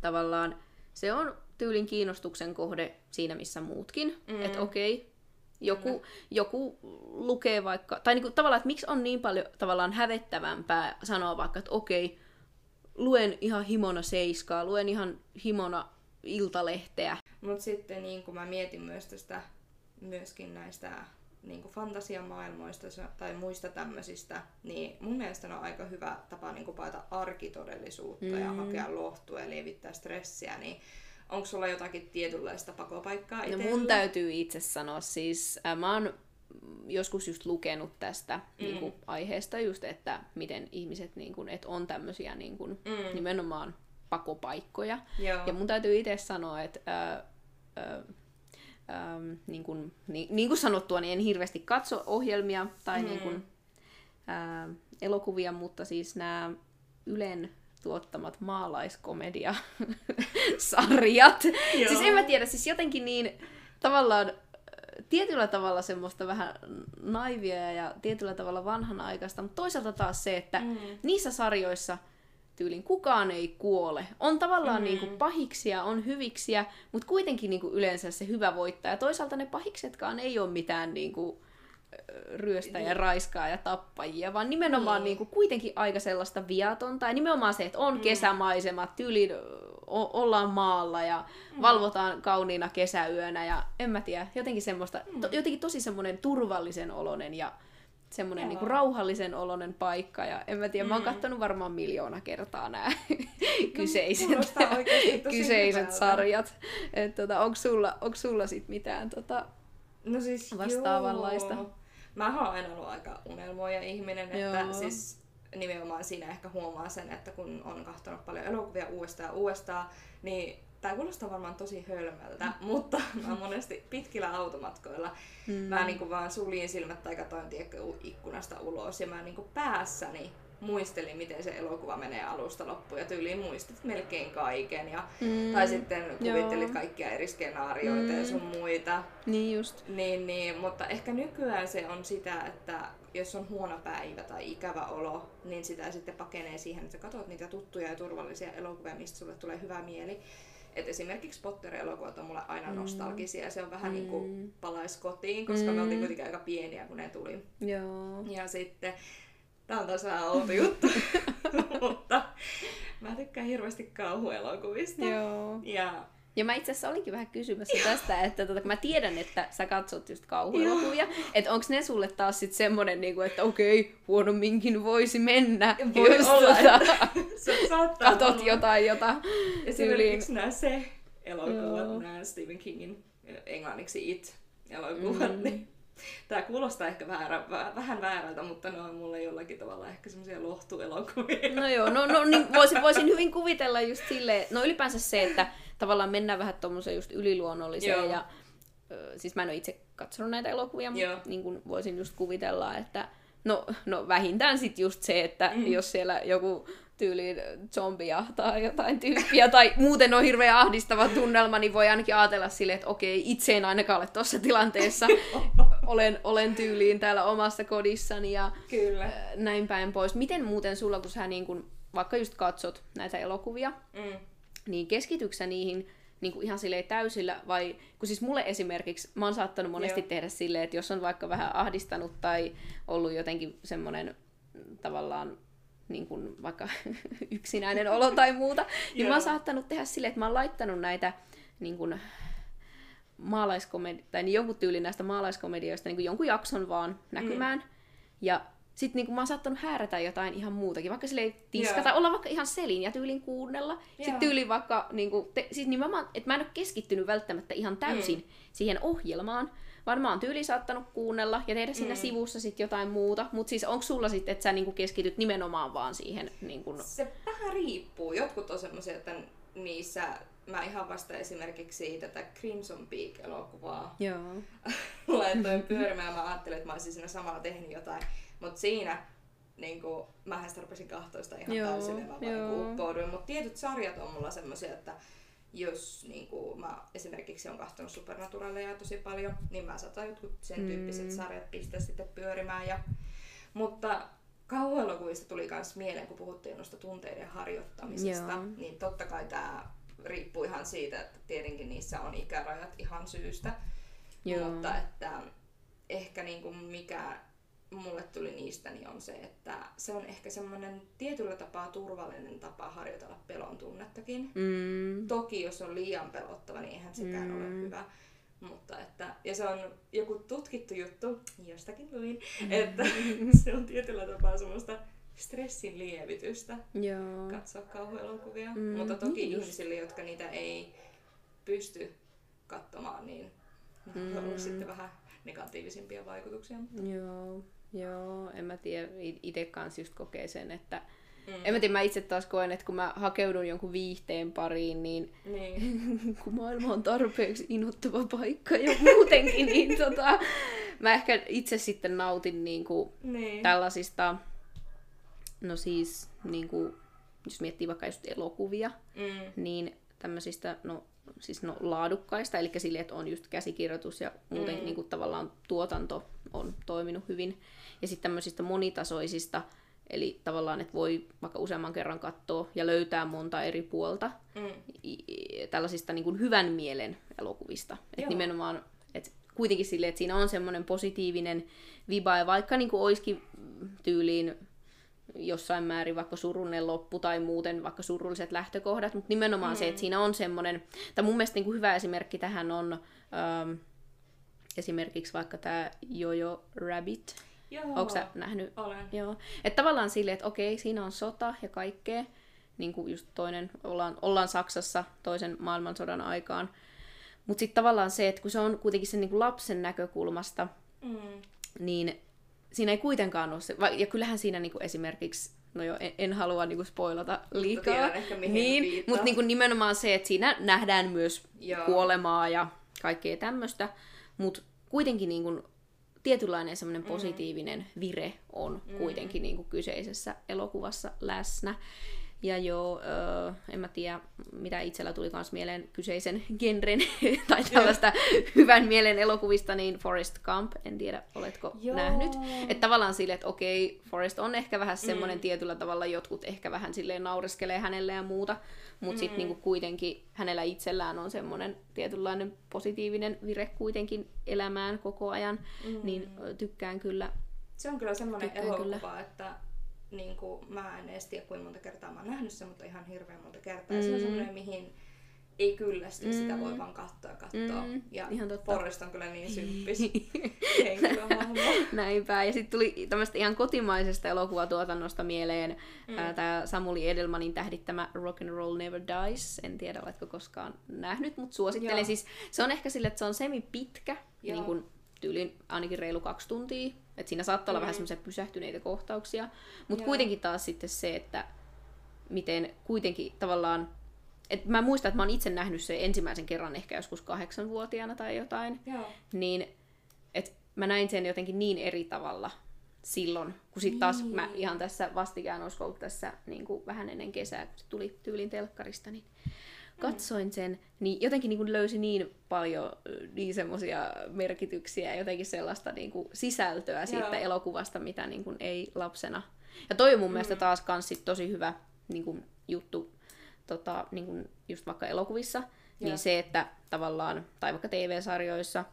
tavallaan, se on tyylin kiinnostuksen kohde siinä, missä muutkin. Mm. Että okei, joku, joku lukee vaikka, tai niinku, tavallaan, että miksi on niin paljon tavallaan hävettävämpää sanoa vaikka, että okei, luen ihan himona seiskaa, luen ihan himona iltalehteä. Mutta sitten niin kun mä mietin myös tästä, myöskin näistä niin kuin fantasiamaailmoista tai muista tämmöisistä, niin mun mielestä ne on aika hyvä tapa niin kuin paeta arkitodellisuutta mm. ja Mm. hakea lohtua ja lievittää stressiä, niin onko sulla jotakin tietynlaista pakopaikkaa No itsellä? mun täytyy itse sanoa, siis äh, mä oon joskus just lukenut tästä mm. niin kuin, aiheesta just, että miten ihmiset, niin kuin, että on tämmöisiä niin kuin, Mm. mm. nimenomaan pakopaikkoja. Joo. Ja mun täytyy itse sanoa, että ää, ää, äm, niin, kuin, niin, niin kuin sanottua, niin en hirveästi katso ohjelmia tai Mm. niin kuin, ää, elokuvia, mutta siis nämä Ylen tuottamat maalaiskomedia-sarjat. siis en mä tiedä, siis jotenkin niin tavallaan tietyllä tavalla semmoista vähän naivia ja tietyllä tavalla vanhanaikaista, mutta toisaalta taas se, että mm. niissä sarjoissa tyylin kukaan ei kuole. On tavallaan mm. niin kuin pahiksia, on hyviksiä, mutta kuitenkin niin kuin yleensä se hyvä voittaa. Ja toisaalta ne pahiksetkaan ei ole mitään niin kuin ryöstä ja raiskaa ja tappajia, vaan nimenomaan mm. niin kuin kuitenkin aika sellaista viatonta. Ja nimenomaan se, että on mm. kesämaisemat, tyyliin o- ollaan maalla ja mm. valvotaan kauniina kesäyönä ja en mä tiedä, jotenkin semmoista, mm. to, jotenkin tosi semmoinen turvallisen olonen ja semmoinen niin kuin rauhallisen olonen paikka. Ja en mä tiedä, mm. mä oon mm. kattonut varmaan miljoona kertaa nämä no, kyseiset, kyseiset sarjat. tota, onko sulla, onko sulla sit mitään tota, no siis, vastaavanlaista? Joo. Mä oon aina ollut aika unelmoja ihminen, että Joo. siis nimenomaan siinä ehkä huomaa sen, että kun on kahtonut paljon elokuvia uudestaan ja uudestaan, niin tämä kuulostaa varmaan tosi hölmöltä, mm. mutta mä monesti pitkillä automatkoilla mm. mä niinku vaan suljin silmät tai katoin tiedätkö, ikkunasta ulos ja mä niinku päässäni muistelin, miten se elokuva menee alusta loppuun ja tyyliin muistit melkein kaiken. Ja, mm, tai sitten kuvittelit joo. kaikkia eri skenaarioita mm. ja sun muita. Niin just. Niin, niin, mutta ehkä nykyään se on sitä, että jos on huono päivä tai ikävä olo, niin sitä sitten pakenee siihen, että katsot niitä tuttuja ja turvallisia elokuvia, mistä sulle tulee hyvä mieli. Et esimerkiksi Potter-elokuvat on mulle aina mm. nostalgisia ja se on vähän mm. niin kuin palais kotiin, koska mm. me oltiin kuitenkin aika pieniä, kun ne tuli. Joo. Ja sitten Tää on taas vähän outo juttu, mutta mä tykkään hirveästi kauhuelokuvista. Joo. Ja ja mä itse asiassa olinkin vähän kysymässä tästä, että tota, kun mä tiedän, että sä katsot just kauhuelokuvia, että onko ne sulle taas sit semmonen, niinku, että okei, huonomminkin voisi mennä, Voi jos olla, tota, katot olla. jotain, jota Esimerkiksi nämä se elokuvat, nämä Stephen Kingin englanniksi It-elokuvat, mm. niin Tämä kuulostaa ehkä väärä, vähän väärältä, mutta ne on mulle jollakin tavalla ehkä semmoisia lohtuelokuvia. No joo, no, no niin voisin, voisin hyvin kuvitella just silleen, no ylipäänsä se, että tavallaan mennään vähän tuommoiseen just yliluonnolliseen joo. ja siis mä en ole itse katsonut näitä elokuvia, mutta niin kuin voisin just kuvitella, että no, no vähintään sitten just se, että mm. jos siellä joku tyyliin zombia tai jotain tyyppiä, tai muuten on hirveän ahdistava tunnelma, niin voi ainakin ajatella sille, että okei, itse en ainakaan ole tuossa tilanteessa. olen, olen tyyliin täällä omassa kodissani ja Kyllä. näin päin pois. Miten muuten sulla, kun sä niin kun, vaikka just katsot näitä elokuvia, mm. Niin keskityksä niihin niin kuin ihan silleen täysillä, vai kun siis mulle esimerkiksi, mä oon saattanut monesti Joo. tehdä silleen, että jos on vaikka vähän ahdistanut tai ollut jotenkin semmoinen tavallaan niin kuin vaikka yksinäinen olo tai muuta, niin mä oon saattanut tehdä silleen, että mä oon laittanut näitä niin kuin, maalaiskomedi- tai niin jonkun tyylin näistä maalaiskomedioista niin kuin jonkun jakson vaan näkymään. Mm. Ja sitten niin mä oon saattanut häärätä jotain ihan muutakin, vaikka sille tiskata, olla vaikka ihan selin ja tyylin kuunnella. Yeah. Sitten tyyliin vaikka, niin kuin, te, siis nimenomaan, että mä en ole keskittynyt välttämättä ihan täysin mm. siihen ohjelmaan, vaan mä oon tyyli saattanut kuunnella ja tehdä siinä mm. sivussa sitten jotain muuta. Mutta siis onko sulla sitten, että sä niinku keskityt nimenomaan vaan siihen? Niinku... Se vähän riippuu. Jotkut on semmoisia, että niissä mä ihan vasta esimerkiksi tätä Crimson Peak-elokuvaa Joo. laitoin pyörimään. Mä ajattelin, että mä olisin siinä samalla tehnyt jotain. Mutta siinä niin kuin, mähän sitä rupesin kahtoista ihan joo, täysin ja mä vaan Mutta tietyt sarjat on mulla semmoisia, että jos niin kuin, mä esimerkiksi on kahtonut Supernaturalia tosi paljon, niin mä saatan jotkut sen tyyppiset mm. sarjat pistää sitten pyörimään. Ja, mutta kauhuelokuvista tuli myös mieleen, kun puhuttiin noista tunteiden harjoittamisesta, Joo. niin totta kai tämä riippuu ihan siitä, että tietenkin niissä on ikärajat ihan syystä. Joo. Mutta että ehkä niin kuin mikä mulle tuli niistä, niin on se, että se on ehkä semmoinen tietyllä tapaa turvallinen tapa harjoitella pelon tunnettakin. Mm. Toki jos on liian pelottava, niin eihän sekään mm. ole hyvä. Mutta että, ja se on joku tutkittu juttu, jostakin luin, mm. että se on tietyllä tapaa semmoista stressin lievitystä Joo. katsoa kauhuelokuvia. Mm. Mutta toki niin ihmisille, jotka niitä ei pysty katsomaan, niin mm. on sitten vähän negatiivisimpia vaikutuksia. Mutta... Joo. Joo, en mä tiedä, itse kanssa just kokee sen, että Mm. En mä tiedä, mä itse taas koen, että kun mä hakeudun jonkun viihteen pariin, niin, niin. kun maailma on tarpeeksi inhottava paikka jo muutenkin, niin tota, mä ehkä itse sitten nautin niinku niin. tällaisista, no siis niinku jos miettii vaikka just elokuvia, Mm. niin tämmöisistä no, siis no, laadukkaista, eli sille, että on just käsikirjoitus ja muuten mm. niin kuin tavallaan tuotanto on toiminut hyvin. Ja sitten tämmöisistä monitasoisista, eli tavallaan, että voi vaikka useamman kerran katsoa ja löytää monta eri puolta Mm. tällaisista niin kuin hyvän mielen elokuvista. Et Joo. nimenomaan, että kuitenkin silleen, että siinä on semmoinen positiivinen viba, ja vaikka niin kuin olisikin tyyliin jossain määrin vaikka surullinen loppu tai muuten vaikka surulliset lähtökohdat, mutta nimenomaan mm. se, että siinä on semmoinen, tai mun mielestä niin kuin hyvä esimerkki tähän on ähm, esimerkiksi vaikka tämä Jojo Rabbit. Joo. Onko sä nähnyt? Olen. Joo. Että tavallaan silleen, että okei, siinä on sota ja kaikkea. Niin kuin just toinen, ollaan, ollaan Saksassa toisen maailmansodan aikaan. Mutta sitten tavallaan se, että kun se on kuitenkin sen niin kuin lapsen näkökulmasta, Mm. niin siinä ei kuitenkaan ole se, ja kyllähän siinä niin kuin esimerkiksi, no joo, en, en halua niin kuin spoilata liikaa, ehkä, mihin niin, mutta niin nimenomaan se, että siinä nähdään myös Joo. kuolemaa ja kaikkea tämmöistä, mutta kuitenkin niin kuin tietynlainen semmoinen positiivinen vire on kuitenkin niin kuin kyseisessä elokuvassa läsnä. Ja joo, öö, en mä tiedä, mitä itsellä tuli kans mieleen kyseisen genren tai tällaista hyvän mielen elokuvista, niin Forrest Gump, en tiedä, oletko Joo. nähnyt. Että tavallaan sille, että okei, Forrest on ehkä vähän semmoinen mm. tietyllä tavalla, jotkut ehkä vähän silleen naureskelee hänelle ja muuta, mutta mm. sitten niinku kuitenkin hänellä itsellään on semmoinen tietynlainen positiivinen vire kuitenkin elämään koko ajan, mm. niin tykkään kyllä. Se on kyllä semmoinen elokuva, kyllä. että niin kuin, mä en edes tiedä kuinka monta kertaa mä oon nähnyt sen, mutta ihan hirveän monta kertaa. Mm. Se on semmoinen, mihin ei kyllästy, mm. sitä voi vaan katsoa ja katsoa. Mm, Ja ihan totta. Forrest on kyllä niin symppis henkilöhahmo. Näinpä. Ja sitten tuli tämmöistä ihan kotimaisesta elokuvatuotannosta mieleen mm. tämä Samuli Edelmanin tähdittämä Rock and Roll Never Dies. En tiedä, oletko koskaan nähnyt, mutta suosittelen. Joo. Siis, se on ehkä sille, että se on semi pitkä, Joo. niin kuin tyyliin ainakin reilu kaksi tuntia. Et siinä saattaa olla Mm. vähän semmoisia pysähtyneitä kohtauksia. Mutta kuitenkin taas sitten se, että miten kuitenkin tavallaan... Et mä muistan, että mä oon itse nähnyt se ensimmäisen kerran ehkä joskus kahdeksanvuotiaana tai jotain Joo. niin et mä näin sen jotenkin niin eri tavalla silloin, kun sitten taas Niin. mä ihan tässä vastikään olisiko ollut tässä niin kuin vähän ennen kesää, kun se tuli tyylin telkkarista, niin katsoin sen, niin jotenkin niin kuin löysi niin paljon niin semmoisia merkityksiä ja jotenkin sellaista niin kuin sisältöä siitä Joo. elokuvasta, mitä niin kuin ei lapsena. Ja toi on mun mm. mielestä taas kans sit tosi hyvä niin kuin juttu tota, niin kuin just vaikka elokuvissa, Joo. niin se, että tavallaan, tai vaikka TV-sarjoissa,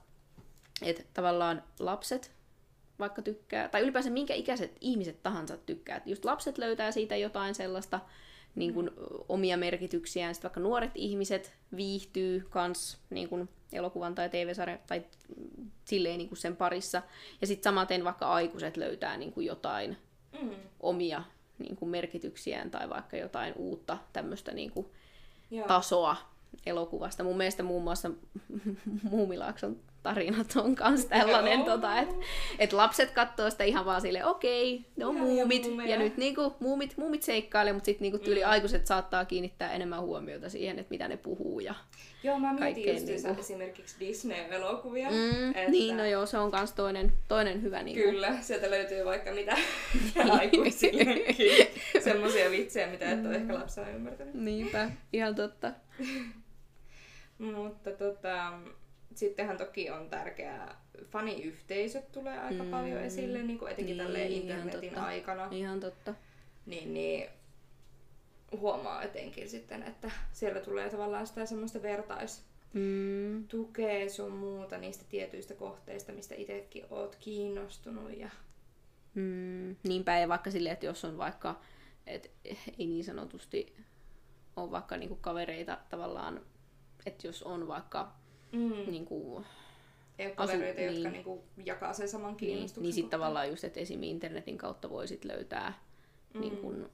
että tavallaan lapset vaikka tykkää, tai ylipäänsä minkä ikäiset ihmiset tahansa tykkää. Että just lapset löytää siitä jotain sellaista niin kuin, omia merkityksiään. Sitten vaikka nuoret ihmiset viihtyy kans niin kuin, elokuvan tai TV-sarjan tai silleen niin kuin sen parissa. Ja sitten samaten vaikka aikuiset löytää niin kuin, jotain Mm. omia niin kuin, merkityksiään tai vaikka jotain uutta tämmöistä niin kuin, tasoa elokuvasta. Mun mielestä muun muassa Muumilaakson tarinat on kans tällainen, Joo. tota, että et lapset katsoo sitä ihan vaan silleen, okei, ne on muumit, muumeja. ja nyt niinku, muumit, muumit seikkailee, mutta sitten niinku tyyli Mm. aikuiset saattaa kiinnittää enemmän huomiota siihen, että mitä ne puhuu. Ja... Joo, mä mietin just niinku- esimerkiksi Disney-elokuvia. Mm, että- Niin, no joo, se on kans toinen, toinen hyvä. Niinku. Kyllä, sieltä löytyy vaikka mitä aikuisillekin. Semmoisia vitsejä, mitä et ole ehkä lapsena ymmärtänyt. Niinpä, ihan totta. Mutta tota, sittenhän toki on tärkeää, faniyhteisöt tulee aika Mm. paljon esille, niin kuin etenkin Niin, tälleen ihan internetin totta. aikana. Ihan totta. Niin, niin huomaa etenkin sitten, että siellä tulee tavallaan sitä semmoista vertaistukea Mm, sun muuta niistä tietyistä kohteista, mistä itsekin oot kiinnostunut. Ja... Mm, niinpä, ja vaikka silleen, että jos on vaikka, et ei niin sanotusti ole vaikka niinku kavereita tavallaan, että jos on vaikka Mm. niinku, Ei ole Asu- kavereita, jotka niin. niinku jakaa sen saman niin, kiinnostuksen. niin sitten kohtaan. tavallaan just, että esim. internetin kautta voisit löytää mm. niin kun,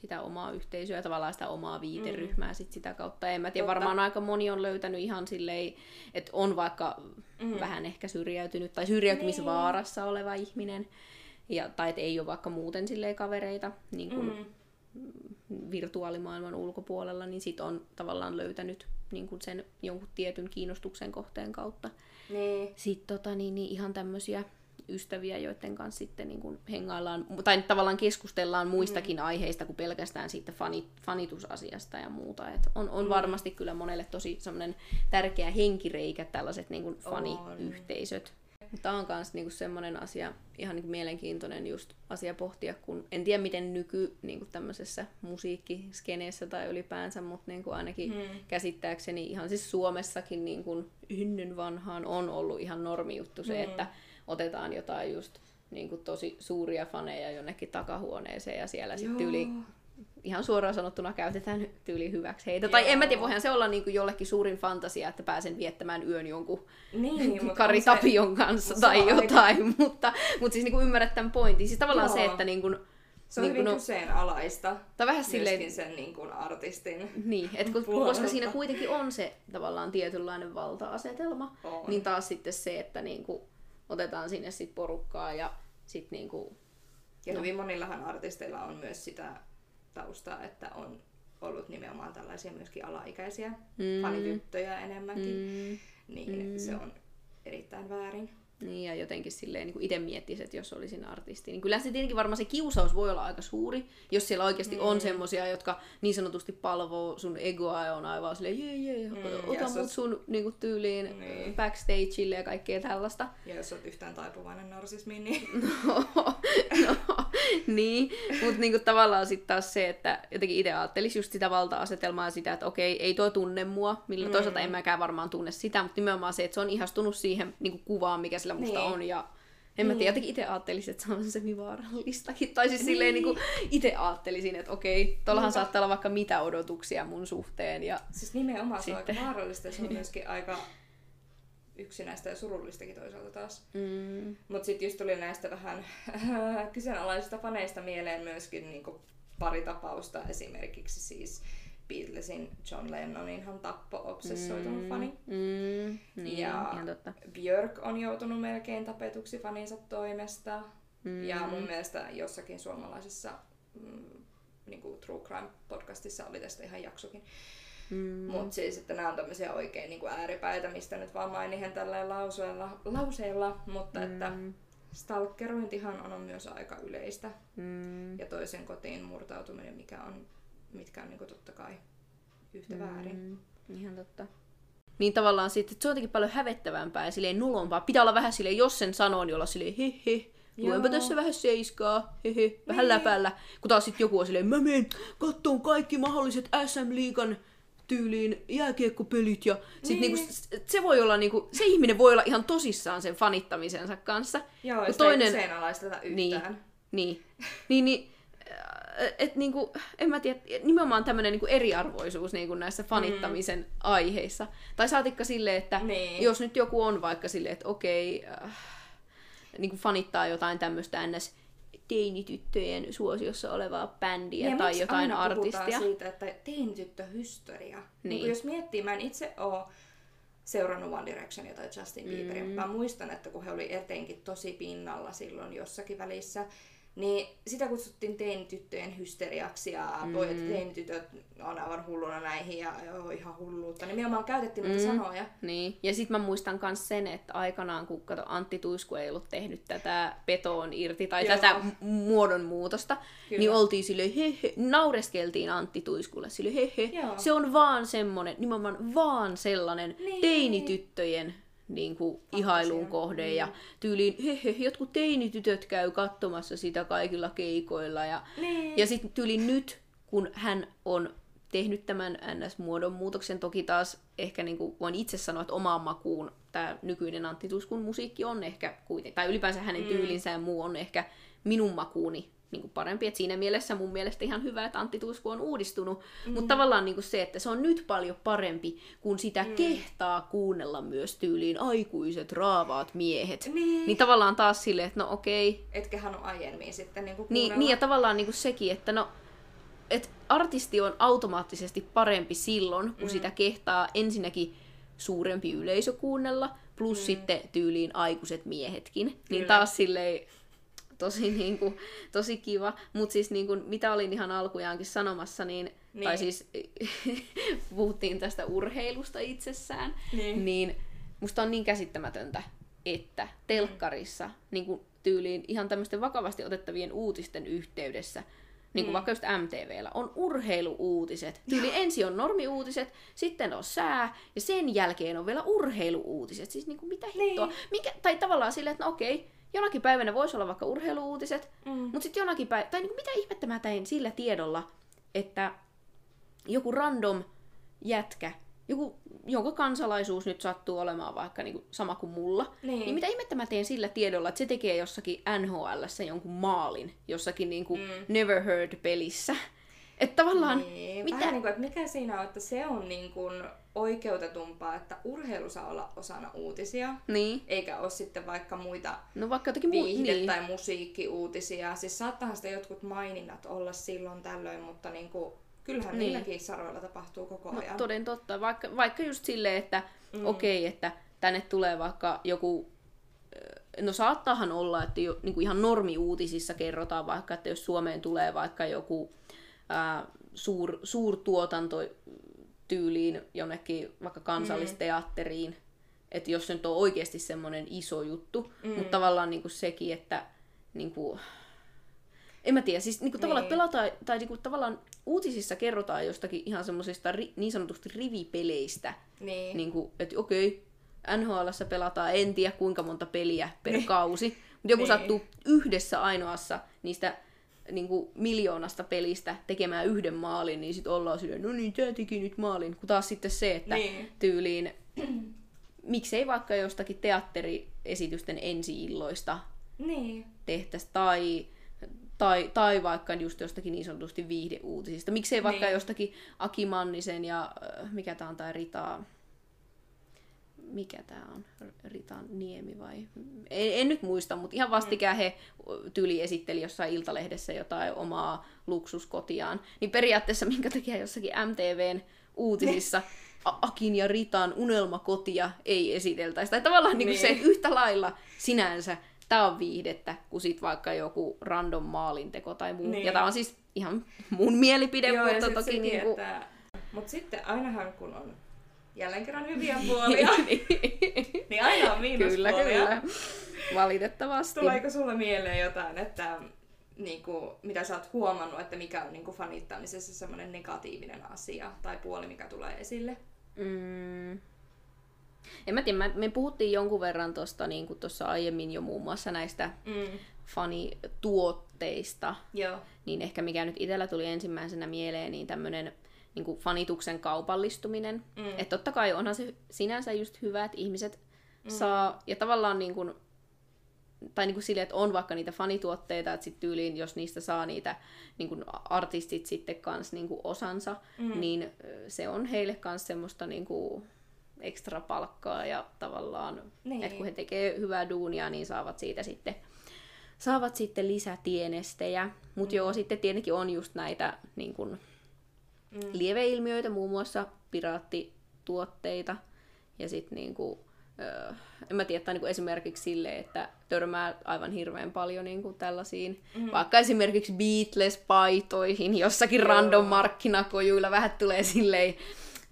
sitä omaa yhteisöä tavallaan sitä omaa viiteryhmää mm. sit sitä kautta. En mä tiedä, Totta. varmaan aika moni on löytänyt ihan silleen, että on vaikka mm. vähän ehkä syrjäytynyt tai syrjäytymisvaarassa niin. oleva ihminen. Ja, tai että ei ole vaikka muuten silleen kavereita niin kun Mm. virtuaalimaailman ulkopuolella, niin sit on tavallaan löytänyt niin kun sen jonkun tietyn kiinnostuksen kohteen kautta Niin. sitten tota, niin, niin ihan tämmöisiä ystäviä, joiden kanssa sitten niin kuin hengaillaan, tai tavallaan keskustellaan muistakin mm. aiheista kuin pelkästään siitä fanit, fanitusasiasta ja muuta. Et on, on mm. varmasti kyllä monelle tosi semmoinen tärkeä henkireikä tällaiset niin kuin faniyhteisöt. Mutta tämä on myös niinku semmoinen asia, ihan niinku mielenkiintoinen just asia pohtia, kun en tiedä miten nyky niinku tämmöisessä musiikkiskeneessä tai ylipäänsä, mutta niinku ainakin hmm. käsittääkseni ihan siis Suomessakin niinku ynnyn vanhaan on ollut ihan normijuttu se, hmm. että otetaan jotain just niinku tosi suuria faneja jonnekin takahuoneeseen ja siellä sitten yli ihan suoraan sanottuna käytetään tyyli hyväksi heitä. Joo. Tai en mä tiedä, voihan se olla niin kuin jollekin suurin fantasia, että pääsen viettämään yön jonkun niin, Kari se, Tapion kanssa tai jotain, aika... mutta, mutta siis niin kuin ymmärrät tämän pointin. Siis tavallaan Joo. se, että niin kuin, se on niin hyvin no, kyseenalaista. Tai vähän silleen... sen niin kuin artistin Niin, et kun, koska siinä kuitenkin on se tavallaan tietynlainen valta-asetelma, on. niin taas sitten se, että niin kuin, otetaan sinne sit porukkaa ja sitten niin kuin, ja no. hyvin monillahan artisteilla on myös sitä taustaa, että on ollut nimenomaan tällaisia myöskin alaikäisiä mm. fanityttöjä enemmänkin, mm. niin mm. se on erittäin väärin. Niin, ja jotenkin silleen niin itse miettisi, että jos olisin artisti, niin kyllä se tietenkin varmaan se kiusaus voi olla aika suuri, jos siellä oikeasti mm. on semmosia, jotka niin sanotusti palvoo sun egoa ja on aivan silleen, jee, jee, mm, ota mut sun sun niin kuin, tyyliin niin. backstageille ja kaikkea tällaista. Ja jos oot yhtään taipuvainen narsismiin, niin... no, no, niin, mutta niin kuin, tavallaan sitten taas se, että jotenkin itse ajattelisi just sitä valta-asetelmaa ja sitä, että okei, ei toi tunne mua, millä mm. toisaalta en mäkään varmaan tunne sitä, mutta nimenomaan se, että se on ihastunut siihen niin kuin, kuvaan, mikä sillä musta niin. on ja en mä tiedä, jotenkin itse ajattelisin, että se on semivaarallistakin. Tai siis niin. silleen niin kuin itse ajattelisin, että okei, tuollahan Mutta... saattaa olla vaikka mitä odotuksia mun suhteen. Ja siis nimenomaan se on aika vaarallista ja se on myöskin aika yksinäistä ja surullistakin toisaalta taas. Mm. Mutta sitten just tuli näistä vähän kyseenalaisista faneista mieleen myöskin niin pari tapausta. Esimerkiksi siis Beatlesin John Lennonin hän tappo obsessoitunut mm, fani. Mm, niin, ja ihan totta. Björk on joutunut melkein tapetuksi faninsa toimesta. Mm. Ja mun mielestä jossakin suomalaisessa mm, niin kuin True Crime podcastissa oli tästä ihan jaksokin. Mm. Mutta siis, että nämä on tämmöisiä oikein niin kuin ääripäitä, mistä nyt vaan mainihen tällä lauseella, lauseella, mutta mm. että stalkerointihan on myös aika yleistä. Mm. Ja toisen kotiin murtautuminen, mikä on mitkä on niin kuin totta kai yhtä mm, väärin. Ihan totta. Niin tavallaan sitten, että se on jotenkin paljon hävettävämpää ja silleen nolompaa. Pitää olla vähän silleen, jos sen sanoo, niin olla silleen he Luenpa tässä vähän seiskaa, hehe, vähän niin. läpällä. Kun taas sitten joku on silleen, mä menen kattoon kaikki mahdolliset SM-liigan tyyliin jääkiekkopelit ja sit niin. niinku, se voi olla niinku, se ihminen voi olla ihan tosissaan sen fanittamisensa kanssa. Joo, ja toinen... ei yhtään. Niin, niin, niin, niin et niinku, en mä tiedä, nimenomaan tämmöinen niinku eriarvoisuus niinku näissä fanittamisen mm. aiheissa. Tai saatikka silleen, että niin. jos nyt joku on vaikka silleen, että okei, äh, niinku fanittaa jotain tämmöistä ns teinityttöjen suosiossa olevaa bändiä ja tai jotain aina artistia. siitä, että teinityttöhysteria. Niin. Niin jos miettii, mä en itse ole seurannut One Directionia tai Justin Bieberia, mm. mä muistan, että kun he oli etenkin tosi pinnalla silloin jossakin välissä, niin sitä kutsuttiin teinityttöjen hysteriaksi ja mm. pojat teinitytöt on aivan hulluna näihin ja joo, ihan hulluutta. Nimenomaan käytettiin mm. sanoja. Niin. Ja sitten mä muistan myös sen, että aikanaan kun kato, Antti Tuisku ei ollut tehnyt tätä petoon irti tai joo. tätä muodonmuutosta, Kyllä. niin oltiin sille he, he, naureskeltiin Antti Tuiskulle sille he, he. Se on vaan semmonen, nimenomaan vaan sellainen niin. teinityttöjen niin kuin ihailun kohde mm. ja tyyliin he, he, jotkut teinitytöt käy katsomassa sitä kaikilla keikoilla ja, niin. ja sitten tyyliin nyt kun hän on tehnyt tämän NS-muodonmuutoksen, toki taas ehkä niin kuin voin itse sanoa, että omaan makuun tämä nykyinen Antti Tuskun musiikki on ehkä kuitenkin, tai ylipäänsä hänen mm. tyylinsä ja muu on ehkä minun makuuni niin kuin parempi. Et siinä mielessä mun mielestä ihan hyvä, että Antti Tuisku on uudistunut. Mm. Mutta tavallaan niin kuin se, että se on nyt paljon parempi, kun sitä mm. kehtaa kuunnella myös tyyliin aikuiset, raavaat miehet. Niin, niin tavallaan taas silleen, että no okei. Etkähän ole aiemmin sitten niin kuin niin, niin, ja tavallaan niin kuin sekin, että no et artisti on automaattisesti parempi silloin, kun mm. sitä kehtaa ensinnäkin suurempi yleisö kuunnella, plus mm. sitten tyyliin aikuiset miehetkin. Niin Kyllä. Niin taas silleen tosi, niin kuin, tosi kiva. Mutta siis niin kuin, mitä olin ihan alkujaankin sanomassa, niin, niin. tai siis puhuttiin tästä urheilusta itsessään, niin. niin musta on niin käsittämätöntä, että telkkarissa niin kuin tyyliin ihan tämmöisten vakavasti otettavien uutisten yhteydessä, niin kuin mm. vaikka just MTVllä, on urheiluuutiset. Tyyli ensin on normiuutiset, sitten on sää, ja sen jälkeen on vielä urheiluuutiset. Siis niin kuin mitä hittoa. Niin. Mikä, tai tavallaan silleen, että no okei, jonakin päivänä voisi olla vaikka urheiluuutiset, Mm. mutta sitten jonakin päivänä, tai niin kuin mitä ihmettä mä tein sillä tiedolla, että joku random jätkä, joku, jonka kansalaisuus nyt sattuu olemaan vaikka niin kuin sama kuin mulla, Niin. niin mitä ihmettä mä teen sillä tiedolla, että se tekee jossakin nhl jonkun maalin, jossakin niin kuin Mm. Never Heard-pelissä. Että tavallaan, Niin, mitä... Vähän niin kuin, että mikä siinä on, että se on niin kuin oikeutetumpaa, että urheilu saa olla osana uutisia, Niin. eikä ole sitten vaikka muita No vaikka jotenkin muu... viihde- niin. tai musiikkiuutisia. Siis saattahan sitä jotkut maininnat olla silloin tällöin, mutta niin kuin, kyllähän Niin. niilläkin saroilla tapahtuu koko No, ajan. toden totta. Vaikka, vaikka just silleen, että mm. okei, okay, että tänne tulee vaikka joku... ö, No saattaahan olla, että jo, niin kuin ihan normiuutisissa kerrotaan vaikka, että jos Suomeen tulee vaikka joku ää, suur, suurtuotanto tyyliin jonnekin vaikka kansallisteatteriin, että jos se nyt on oikeasti semmoinen iso juttu, mm. mutta tavallaan niin kuin sekin, että niin kuin, en mä tiedä, siis niin kuin tavallaan Niin. pelataan, tai niin kuin tavallaan uutisissa kerrotaan jostakin ihan semmoisista ri, niin sanotusti rivipeleistä, Niin. niin kuin, että okei, NHLssä pelataan en tiedä kuinka monta peliä per kausi, mutta joku Niin. sattuu yhdessä ainoassa niistä niin kuin miljoonasta pelistä tekemään yhden maalin, niin sitten ollaan silleen, no niin, tää teki nyt maalin. Kun taas sitten se, että Niin. tyyliin, miksei vaikka jostakin teatteriesitysten ensi-illoista Niin. tehtäisi, tai, tai, tai vaikka just jostakin niin sanotusti viihdeuutisista. Miksei vaikka Niin. jostakin Aki Mannisen ja äh, mikä tää on tää Rita... Mikä tää on? Rita Niemi vai? En, en nyt muista, mutta ihan vastikään he tyyli esitteli jossain Iltalehdessä jotain omaa luksuskotiaan. Niin periaatteessa minkä takia jossakin MTVn uutisissa Akin ja Ritan unelmakotia ei esiteltäisi. Tai tavallaan niin. Niin. se yhtä lailla sinänsä tämä on viihdettä, kuin sit vaikka joku random maalinteko tai muu. Niin. Ja tämä on siis ihan mun mielipide, Joo, mutta toki sekin, niinku... että... Mutta sitten ainahan kun on jälleen kerran hyviä puolia, niin aina on miinuspuolia. kyllä, kyllä. Valitettavasti. Tuleeko sulle mieleen jotain, että niinku, mitä sä oot huomannut, että mikä on niinku fanittamisessa semmoinen negatiivinen asia tai puoli, mikä tulee esille? Mm. En mä tiedä, mä- me puhuttiin jonkun verran tuosta niin tuossa aiemmin jo muun muassa näistä Mm. fanituotteista, Joo. niin ehkä mikä nyt itsellä tuli ensimmäisenä mieleen, niin tämmöinen niin kuin fanituksen kaupallistuminen. Mm. Että totta kai onhan se sinänsä just hyvä, että ihmiset mm. saa, ja tavallaan niin kuin, tai niin kuin silleen, että on vaikka niitä fanituotteita, että sitten tyyliin, jos niistä saa niitä niin kuin artistit sitten kans niin kuin osansa, mm. niin se on heille kans semmoista niin kuin ekstra palkkaa ja tavallaan, Niin. että kun he tekee hyvää duunia, niin saavat siitä sitten saavat sitten lisätienestejä. Mutta mm. joo, sitten tietenkin on just näitä niin kun, mm. lieveilmiöitä, muun muassa piraattituotteita. Ja sitten niin kuin, öö, en mä tiedä, tai niin esimerkiksi silleen, että törmää aivan hirveän paljon niin kuin tällaisiin, mm. vaikka esimerkiksi Beatles-paitoihin jossakin Joo. random markkinakojuilla vähän tulee silleen,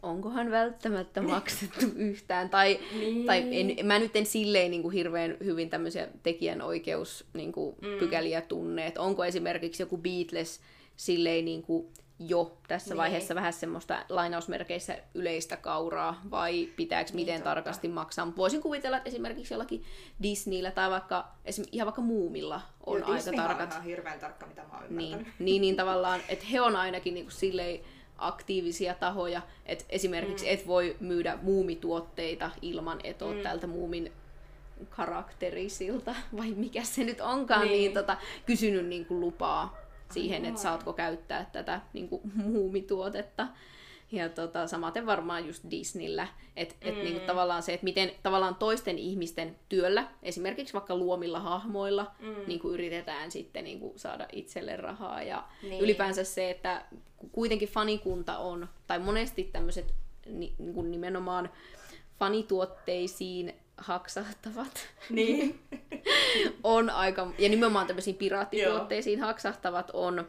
onkohan välttämättä maksettu yhtään, tai, Niin. tai en, mä nyt en silleen niin kuin hirveän hyvin tämmöisiä tekijänoikeus niin kuin mm. tunne, että onko esimerkiksi joku Beatles silleen niin kuin jo tässä Niin. vaiheessa vähän semmoista lainausmerkeissä yleistä kauraa, vai pitääkö miten totta. tarkasti maksaa. Mut voisin kuvitella, että esimerkiksi jollakin Disneyllä tai vaikka esim, ihan vaikka Muumilla on Joo, aika Disneyhän on tarkat ihan hirveän tarkka, mitä mä oon niin, ymmärtänyt. niin, niin tavallaan, että he on ainakin niin kuin silleen aktiivisia tahoja, että esimerkiksi mm. et voi myydä muumituotteita ilman, että oot mm. tältä muumin karakterisilta, vai mikä se nyt onkaan, niin, Niin. niin tota, kysynyt niin kuin lupaa siihen, että saatko käyttää tätä niin kuin muumituotetta. Ja tota, samaten varmaan just Disneyllä, että et, Mm. niin kuin tavallaan se, että miten tavallaan toisten ihmisten työllä, esimerkiksi vaikka luomilla hahmoilla, Mm. niin kuin yritetään sitten niin kuin saada itselle rahaa. Ja Niin. ylipäänsä se, että ku- kuitenkin fanikunta on, tai monesti tämmöiset ni, niin kuin nimenomaan fanituotteisiin haksahtavat Niin. on aika, ja nimenomaan tämmöisiin piraattituotteisiin haksahtavat on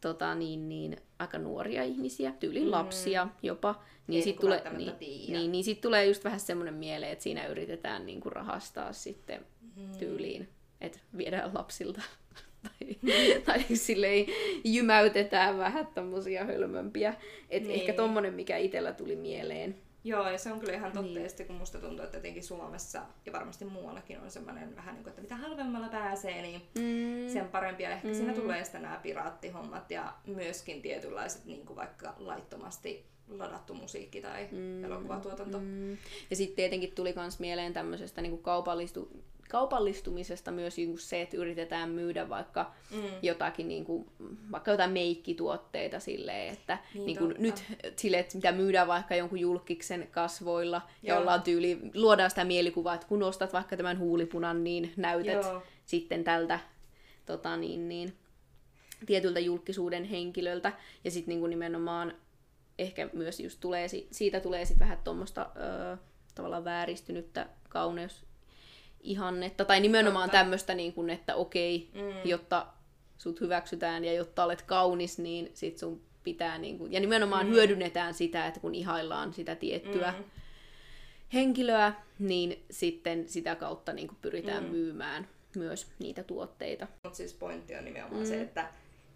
tota, niin, niin, aika nuoria ihmisiä, tyylin mm. lapsia jopa, niin sitten niinku tulee, niin, niin, niin sit tulee just vähän semmoinen mieleen, että siinä yritetään niinku rahastaa sitten Mm. tyyliin, että viedään lapsilta tai, tai silleen jymäytetään vähän tommosia hölmömpiä. Et Niin. ehkä tommonen, mikä itellä tuli mieleen. Joo, ja se on kyllä ihan totta, Niin. ja sitten kun musta tuntuu, että jotenkin Suomessa ja varmasti muuallakin on semmoinen vähän niin kuin, että mitä halvemmalla pääsee, niin Mm. sen parempi. Ja ehkä Mm. siinä tulee sitten nämä piraattihommat ja myöskin tietynlaiset niin kuin vaikka laittomasti ladattu musiikki tai mm. elokuvatuotanto. Mm. Ja sitten tietenkin tuli myös mieleen tämmöisestä niin kaupallistu, kaupallistumisesta myös niin se, että yritetään myydä vaikka Mm. jotakin, niin kuin, vaikka jotain meikkituotteita silleen, että Niin niin kuin nyt sille, että mitä myydään vaikka jonkun julkiksen kasvoilla ja Joo. ollaan tyyli, luodaan sitä mielikuvaa, että kun ostat vaikka tämän huulipunan, niin näytät Joo. sitten tältä tota, niin, niin, tietyltä julkisuuden henkilöltä. Ja sitten niin nimenomaan ehkä myös just tulee, si- siitä tulee sitten vähän tuommoista tavallaan vääristynyttä kauneus ihannetta, tai nimenomaan Totta. tämmöistä, niin kuin, että okei, Mm. jotta sut hyväksytään ja jotta olet kaunis, niin sit sun pitää, niin kuin, ja nimenomaan Mm. hyödynnetään sitä, että kun ihaillaan sitä tiettyä Mm. henkilöä, niin sitten sitä kautta niin kuin pyritään Mm. myymään myös niitä tuotteita. Mutta siis pointti on nimenomaan mm. se, että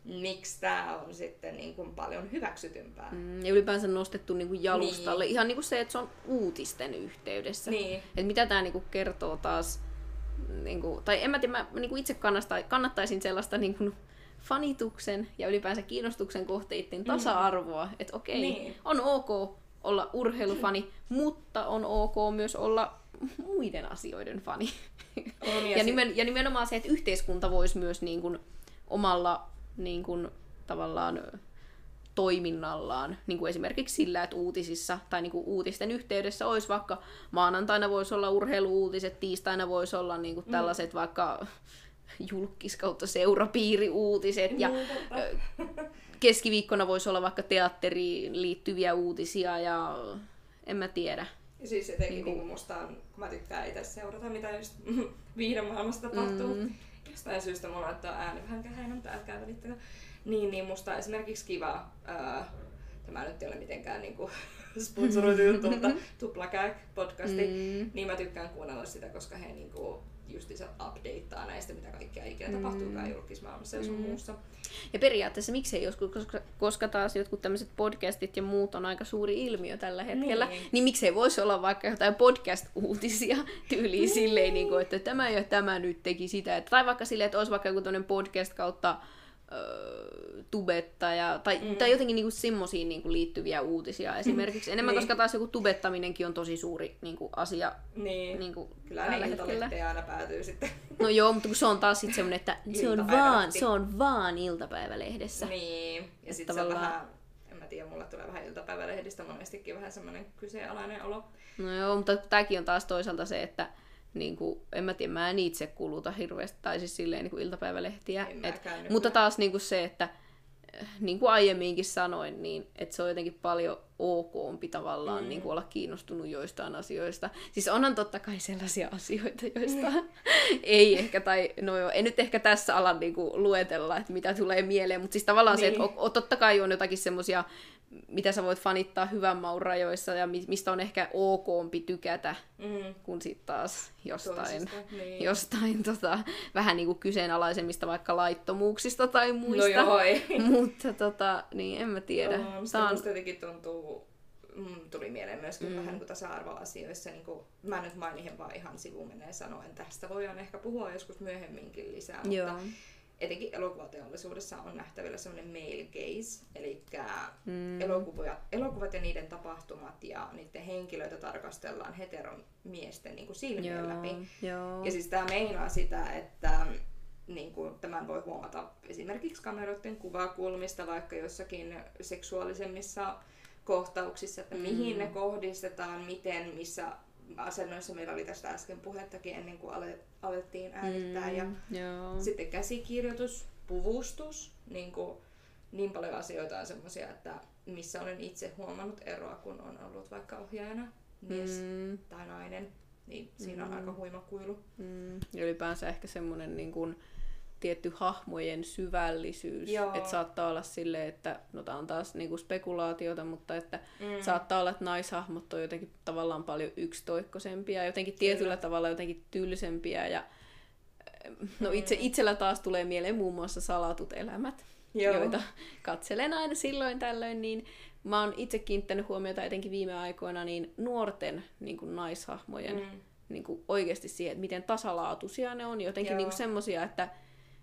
miksi tämä on sitten niin kuin paljon hyväksytympää. Mm. Mm, Ja ylipäänsä nostettu niin kuin jalustalle. Ihan niin kuin se, että se on uutisten yhteydessä. Niin. Et mitä tämä niin kuin kertoo taas, niin kuin, tai en mä tiedä, mä niin kuin itse kannattaisin sellaista niin kuin fanituksen ja ylipäänsä kiinnostuksen kohteiden tasa-arvoa. Että okei, Niin. on ok olla urheilufani, mutta on ok myös olla muiden asioiden fani. On, ja, sit- nimen, ja nimenomaan se, että yhteiskunta voisi myös niin kuin omalla niin kuin, tavallaan toiminnallaan, niin kuin esimerkiksi sillä, että uutisissa tai niin kuin uutisten yhteydessä olisi vaikka maanantaina voisi olla urheiluuutiset, tiistaina voisi olla niin kuin tällaiset vaikka julkis kautta seurapiiriuutiset ja Niin, keskiviikkona voisi olla vaikka teatteriin liittyviä uutisia ja en mä tiedä. Siis jotenkin Niinku- niin kuin musta on, kun mä tykkään itse seurata, mitä just viiden maailmassa tapahtuu. Mm. Jostain syystä mulla laittaa ääni vähän kähäinen, mutta älkää välittäkö. Niin, niin musta on esimerkiksi kiva, ää, tämä nyt ei ole mitenkään niinku sponsoroitu juttu, mutta Tuplakääk podcasti, mm. niin mä tykkään kuunnella sitä, koska he niinku justiinsa updateaa näistä, mitä kaikkea ikinä mm. tapahtuukaan julkismaailmassa ja sun mm. muussa. Ja periaatteessa miksei joskus, koska, koska taas jotkut tämmöiset podcastit ja muut on aika suuri ilmiö tällä hetkellä, niin, Niin. miksei voisi olla vaikka jotain podcast-uutisia tyyliin niin. silleen, niin kuin, että tämä ja tämä nyt teki sitä. Että, tai vaikka silleen, että olisi vaikka joku podcast kautta öö, tubettaja, tai, mm. tai jotenkin niinku semmoisiin niinku liittyviä uutisia esimerkiksi. Enemmän, Niin. koska taas joku tubettaminenkin on tosi suuri niinku asia Niin, niinku kyllä tällä ne hetkellä. aina päätyy sitten. No joo, mutta kun se on taas sitten semmoinen, että se on, vaan, se on vaan iltapäivälehdessä. Niin, ja sitten se on tavallaan- vähän, en mä tiedä, mulle tulee vähän iltapäivälehdistä monestikin vähän semmoinen kyseenalainen olo. No joo, mutta tämäkin on taas toisaalta se, että niin kuin, en mä tiedä, mä en itse kuluta hirveästi, tai siis silleen niin kuin iltapäivälehtiä. Et, mutta taas niin kuin se, että niin kuin aiemminkin sanoin, niin että se on jotenkin paljon okompi tavallaan mm. niin kuin olla kiinnostunut joistain asioista. Siis onhan totta kai sellaisia asioita, joista ei ehkä, tai no joo, en nyt ehkä tässä ala niin kuin luetella, että mitä tulee mieleen, mutta siis tavallaan niin. se, että Niin. o, o, totta kai on jotakin semmoisia, mitä sä voit fanittaa hyvän maun rajoissa ja mi- mistä on ehkä okompi tykätä, Mm. kun sitten taas jostain, niin. jostain tota, vähän niin kuin kyseenalaisemmista vaikka laittomuuksista tai muista. No joo, ei. Mutta tota, niin en mä tiedä. Joo, musta, Tää on, musta jotenkin tuntuu, mm, tuli mieleen myöskin mm. vähän niin tasa-arvoasioissa, niin kuin, mä nyt mainihin vaan ihan sivumeneen sanoen, tästä voidaan ehkä puhua joskus myöhemminkin lisää, Joo. mutta etenkin elokuvateollisuudessa on nähtävillä semmoinen male gaze, eli mm. elokuvat, elokuvat ja niiden tapahtumat ja niiden henkilöitä tarkastellaan heteromiesten niin kuin silmien Joo, läpi. joo. Ja siis tämä meinaa sitä, että niin kuin tämän voi huomata esimerkiksi kameroiden kuvakulmista vaikka jossakin seksuaalisemmissa kohtauksissa, että mihin ne kohdistetaan, miten, missä asennoissa meillä oli tästä äsken puhettakin ennen kuin ale, alettiin äänittää. Ja joo. sitten käsikirjoitus, puvustus, niin, kuin, niin paljon asioita on semmoisia, että missä olen itse huomannut eroa, kun on ollut vaikka ohjaajana mies Mm, tai nainen, niin siinä on aika huima kuilu. mm. Ja ylipäänsä ehkä semmoinen niin kuin, tietty hahmojen syvällisyys. Että saattaa olla silleen, että, no tää on taas niinku spekulaatiota, mutta että mm. saattaa olla, että naishahmot on jotenkin tavallaan paljon yksitoikkoisempia, jotenkin tietyllä tavalla jotenkin tylsempiä ja No itse, itsellä taas tulee mieleen muun muassa salatut elämät, Joo. joita katselen aina silloin tällöin, niin mä oon itse kiinnittänyt huomiota etenkin viime aikoina niin nuorten niin kuin naishahmojen mm. niin kuin oikeasti siihen, että miten tasalaatuisia ne on. Jotenkin niin kuin semmosia, että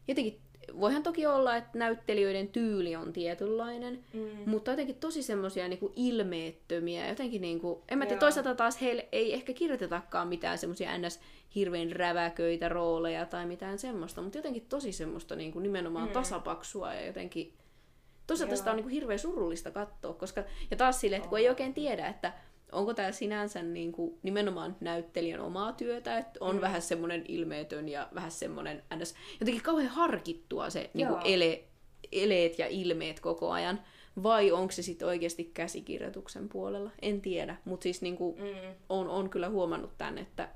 jotenkin voihan toki olla, että näyttelijöiden tyyli on tietynlainen, mm. mutta jotenkin tosi semmoisia niinku ilmeettömiä. Jotenkin niinku, en mä tiedä, toisaalta taas heille ei ehkä kirjoitetakaan mitään semmoisia ns. hirveän räväköitä rooleja tai mitään semmoista, mutta jotenkin tosi semmoista niinku nimenomaan mm. tasapaksua ja jotenkin... Toisaalta Joo. sitä on niinku hirveän surullista katsoa, koska... Ja taas silleen, että kun ei oikein tiedä, että onko tämä sinänsä niin kuin nimenomaan näyttelijän omaa työtä, että on mm. vähän semmoinen ilmeetön ja vähän semmoinen ns. jotenkin kauhean harkittua se niin kuin ele, eleet ja ilmeet koko ajan, vai onko se sitten oikeasti käsikirjoituksen puolella? En tiedä, mutta siis niin kuin mm. on, on kyllä huomannut tämän, että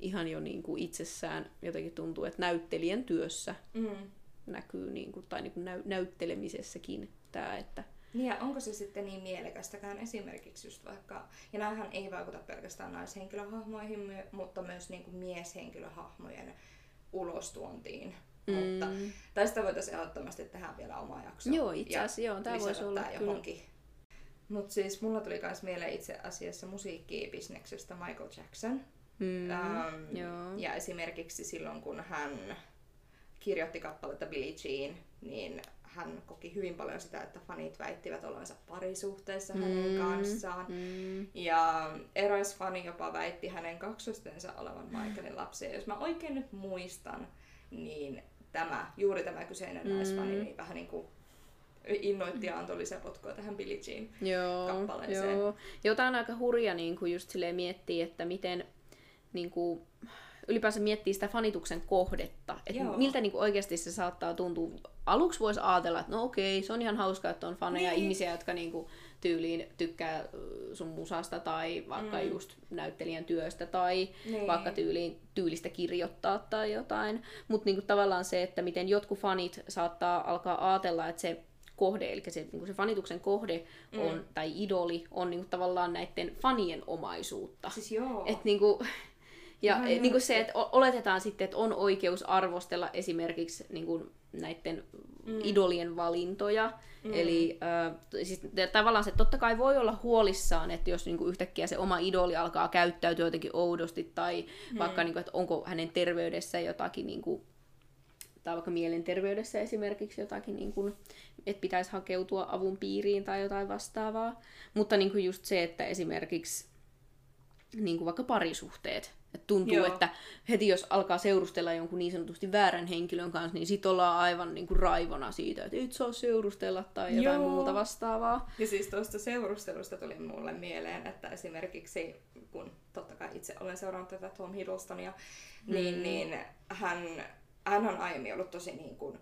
ihan jo niin kuin itsessään jotenkin tuntuu, että näyttelijän työssä mm. näkyy, niin kuin, tai niin kuin näy, näyttelemisessäkin tämä, että niin ja onko se sitten niin mielekästäkään esimerkiksi just vaikka, ja näähän ei vaikuta pelkästään naishenkilöhahmoihin, mutta myös niin kuin mieshenkilöhahmojen ulostuontiin. Mm. Mutta tästä voitaisiin ehdottomasti tehdä vielä oma jakso. Joo, itse asiassa joo, tämä voisi olla johonkin. Mutta siis mulla tuli myös mieleen itse asiassa musiikkibisneksestä Michael Jackson. Mm, ähm, joo. Ja esimerkiksi silloin, kun hän kirjoitti kappaletta Billie Jean, niin hän koki hyvin paljon sitä, että fanit väittivät olevansa parisuhteessa mm, hänen kanssaan. Mm. Ja eräs fani jopa väitti hänen kaksostensa olevan Michaelin lapsia. Jos mä oikein nyt muistan, niin tämä, juuri tämä kyseinen mm. naisfani niin vähän niin kuin innoitti ja antoi lisäpotkua tähän Billie Jean joo, kappaleeseen. Joo. Jotain aika hurja niin kuin just miettii, että miten niin kuin, ylipäänsä miettii sitä fanituksen kohdetta. Että miltä niin kuin oikeasti se saattaa tuntua. Aluksi voisi ajatella, että no okei, se on ihan hauskaa, että on faneja niin. ihmisiä, jotka niin kuin tyyliin tykkää sun musasta tai vaikka mm. just näyttelijän työstä tai niin. vaikka tyyliin, tyylistä kirjoittaa tai jotain. Mutta niin tavallaan se, että miten jotkut fanit saattaa alkaa ajatella, että se kohde, eli se, niin se fanituksen kohde on, mm. tai idoli on niin kuin, tavallaan näiden fanien omaisuutta. Siis joo. Et, niin kuin, ja no, niin kuin se, että oletetaan sitten, että on oikeus arvostella esimerkiksi niin kuin näiden mm. idolien valintoja. Mm. Eli äh, siis, tavallaan se totta kai voi olla huolissaan, että jos niin kuin yhtäkkiä se oma idoli alkaa käyttäytyä jotenkin oudosti, tai mm. vaikka niin kuin, että onko hänen terveydessä jotakin, niin kuin, tai vaikka mielenterveydessä esimerkiksi jotakin, niin kuin, että pitäisi hakeutua avun piiriin tai jotain vastaavaa. Mutta niin kuin just se, että esimerkiksi niin kuin vaikka parisuhteet, et tuntuu, Joo. että heti jos alkaa seurustella jonkun niin sanotusti väärän henkilön kanssa, niin sit ollaan aivan niin kuin raivona siitä, että et saa seurustella tai jotain Joo. muuta vastaavaa. Ja siis tuosta seurustelusta tuli mulle mieleen, että esimerkiksi kun totta kai itse olen seurannut tätä Tom Hiddlestonia, niin, mm. niin hän, hän on aiemmin ollut tosi niin kuin,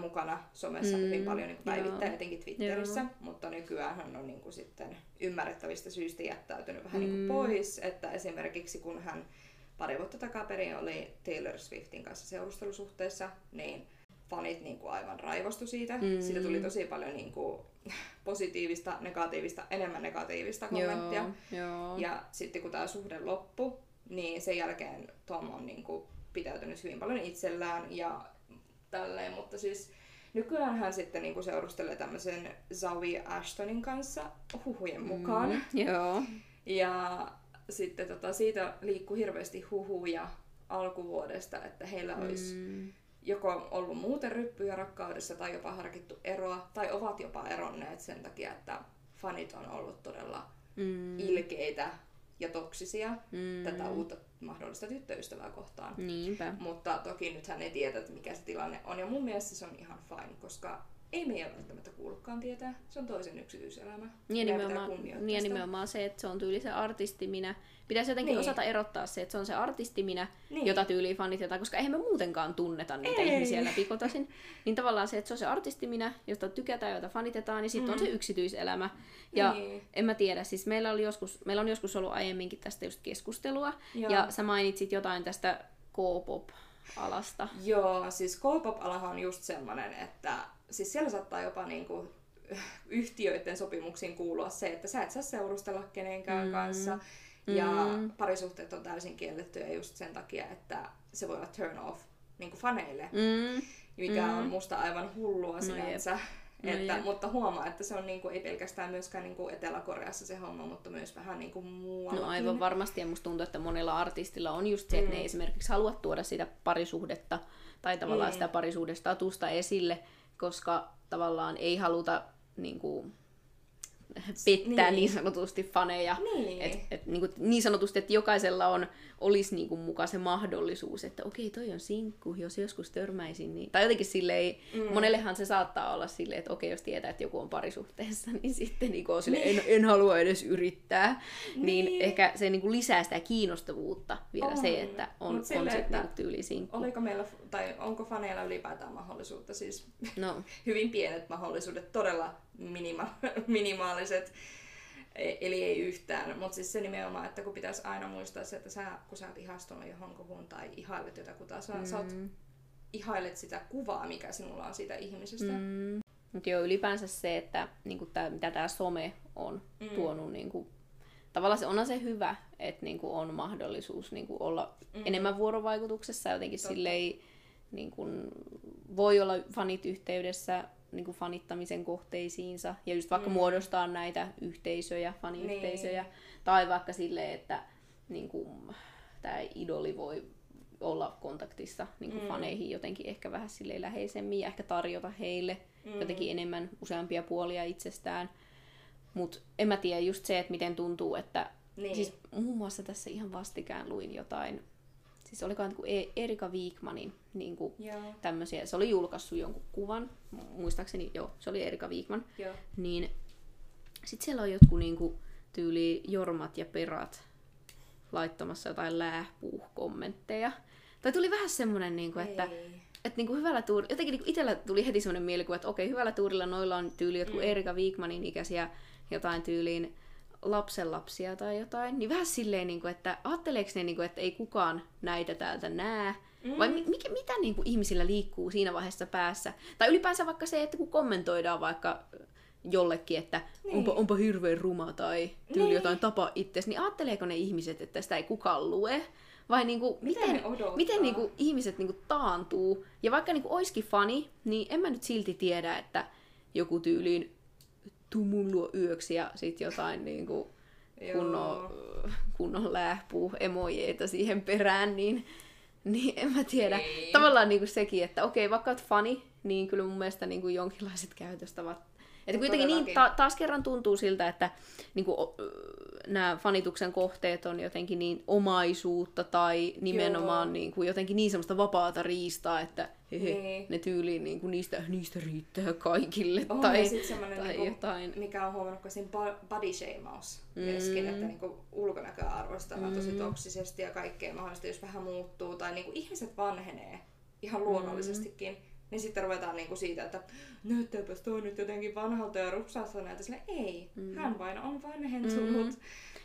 mukana somessa mm, hyvin paljon niin päivittäin, etenkin Twitterissä, joo. mutta nykyään hän on niin kuin sitten ymmärrettävistä syistä jättäytynyt vähän mm. niin kuin pois, että esimerkiksi kun hän pari vuotta takaperin oli Taylor Swiftin kanssa seurustelusuhteessa, niin fanit niin kuin aivan raivostu siitä. Mm. Siitä tuli tosi paljon niin kuin positiivista, negatiivista, enemmän negatiivista kommenttia. Joo, joo. Ja sitten kun tämä suhde loppui, niin sen jälkeen Tom on niin kuin pitäytynyt hyvin paljon itsellään ja tälleen, mutta siis nykyään hän sitten niinku seurustelee tämmöisen Zoe Ashtonin kanssa huhujen mukaan. Mm, joo. Ja sitten tota, siitä liikkuu hirveästi huhuja alkuvuodesta, että heillä olisi mm. joko ollut muuten ryppyjä rakkaudessa tai jopa harkittu eroa, tai ovat jopa eronneet sen takia, että fanit on ollut todella mm. ilkeitä ja toksisia mm. tätä uutta mahdollista tyttöystävää kohtaan. Niinpä. Mutta toki nyt hän ei tiedä, että mikä se tilanne on. Ja mun mielestä se on ihan fine, koska ei meidän välttämättä kuulukaan tietää. Se on toisen yksityiselämä. Niin ja nimenomaan, niin nimenomaan se, että se on tyyli se artisti minä. Pitäisi jotenkin niin. osata erottaa se, että se on se artisti minä, niin. jota tyyliin fanitetaan, koska eihän me muutenkaan tunneta niitä ei. ihmisiä läpikotasin. Niin tavallaan se, että se on se artisti minä, josta tykätään, jota fanitetaan, niin sitten mm. on se mm. yksityiselämä. Ja niin. en mä tiedä, siis meillä, oli joskus, meillä on joskus ollut aiemminkin tästä just keskustelua. Joo. Ja sä mainitsit jotain tästä K-pop alasta. Joo, siis K-pop-alahan on just semmoinen, että siis siellä saattaa jopa niinku yhtiöiden sopimuksiin kuulua se, että sä et saa seurustella kenenkään mm. kanssa. Ja mm. parisuhteet on täysin kiellettyjä just sen takia, että se voi olla turn off niin kuin faneille, Mm. mikä Mm. on musta aivan hullua No sinänsä. No että, jep. mutta huomaa, että se on niinku, ei pelkästään myöskään niinku Etelä-Koreassa se homma, mutta myös vähän niinku muuallakin. No aivan varmasti, ja musta tuntuu, että monella artistilla on just se, että Mm. ne esimerkiksi haluat tuoda sitä parisuhdetta tai tavallaan Mm. sitä parisuhdestatusta esille, koska tavallaan ei haluta niin kuin, pettää Niin. niin. sanotusti faneja. Niin. Et, et, niin, kuin, niin sanotusti, että jokaisella on, olisi niin kuin, mukaan se mahdollisuus, että okei, toi on sinkku, jos joskus törmäisin. Niin... Tai jotenkin silleen, mm. monellehan se saattaa olla silleen, että okei, jos tietää, että joku on parisuhteessa, niin sitten niin kuin, on silleen, en, en halua edes yrittää. Niin, Niin. niin ehkä se niin kuin, lisää sitä kiinnostavuutta vielä On. se, että on, Mut on sitten että niin tyyli sinkku. Oliko meillä, tai onko faneilla ylipäätään mahdollisuutta, siis No, hyvin pienet mahdollisuudet, todella minima, minimaaliset, eli ei yhtään. Mutta siis se nimenomaan, että kun pitäisi aina muistaa se, että sä, kun sä oot ihastunut johonkuhun tai ihailet jotakuta, sä, mm. sä oot, ihailet sitä kuvaa, mikä sinulla on siitä ihmisestä. Mm. Mutta joo, ylipäänsä se, että niinku tää, mitä tämä some on mm. tuonut, niinku, tavallaan se onhan se hyvä, että niinku on mahdollisuus niinku olla mm. enemmän vuorovaikutuksessa jotenkin Totta. silleen, niinku, voi olla fanit yhteydessä niinku fanittamisen kohteisiinsa ja just vaikka mm. muodostaa näitä yhteisöjä, faniyhteisöjä, Niin. tai vaikka silleen, että niinku, tämä idoli voi olla kontaktissa niin mm. faneihin jotenkin ehkä vähän silleen läheisemmin ja ehkä tarjota heille mm. jotenkin enemmän useampia puolia itsestään. Mutta en mä tiedä just se, että miten tuntuu, että Niin. siis muun muassa tässä ihan vastikään luin jotain, siis olikohan niin kuin E- Erika Wigmanin niin kuin tämmöisiä, se oli julkaissut jonkun kuvan, mu- muistaakseni, joo, se oli Erika Joo. niin sitten siellä on jotkut niinku, tyyli jormat ja perat laittamassa jotain läähpuuh-kommentteja. Tai tuli vähän semmoinen, niinku, että, Ei. että niinku hyvällä tuurilla, jotenkin niinku itsellä tuli heti semmoinen mielikuva, että okei, hyvällä tuurilla noilla on tyyli jotkut mm. Erika Wigmanin ikäisiä jotain tyyliin lapsenlapsia tai jotain, niin vähän silleen, niinku, että ajatteleeko ne, niinku, että ei kukaan näitä täältä näe, mm. vai mi- mikä, mitä niinku, ihmisillä liikkuu siinä vaiheessa päässä? Tai ylipäänsä vaikka se, että kun kommentoidaan vaikka jollekin, että niin. onpa, onpa hirveän ruma tai tyyli Niin. jotain tapa itsesi, niin ajatteleeko ne ihmiset, että sitä ei kukaan lue? Vai niinku, Mitä miten, odottaa? miten niinku ihmiset niinku taantuu? Ja vaikka niinku oiskin fani, niin en mä nyt silti tiedä, että joku tyyliin tuu mun luo yöksi ja sit jotain niinku kunnon, kunnon lähpuu emojeita siihen perään, niin, niin en mä tiedä. Ei. Tavallaan niinku sekin, että okei, vaikka oot fani, niin kyllä mun mielestä niinku jonkinlaiset käytöstavat että kuitenkin niin, ta- taas kerran tuntuu siltä, että niinku, nämä fanituksen kohteet on jotenkin niin omaisuutta tai nimenomaan Joo. niinku, jotenkin niin semmoista vapaata riistaa, että hehe, Niin. ne tyyliin niinku, niistä, niistä riittää kaikille. On, tai, semmonen tai niinku, jotain. mikä on huomannut, kun siinä bo- body shameaus myöskin, että niinku ulkonäköä arvostellaan tosi toksisesti ja kaikkea mahdollista, jos vähän muuttuu, tai niinku ihmiset vanhenee ihan luonnollisestikin, niin sitten ruvetaan niinku siitä, että näyttääpäs toi nyt jotenkin vanhalta ja rupsaalta näitä. Sille ei, hän vain on vanhentunut.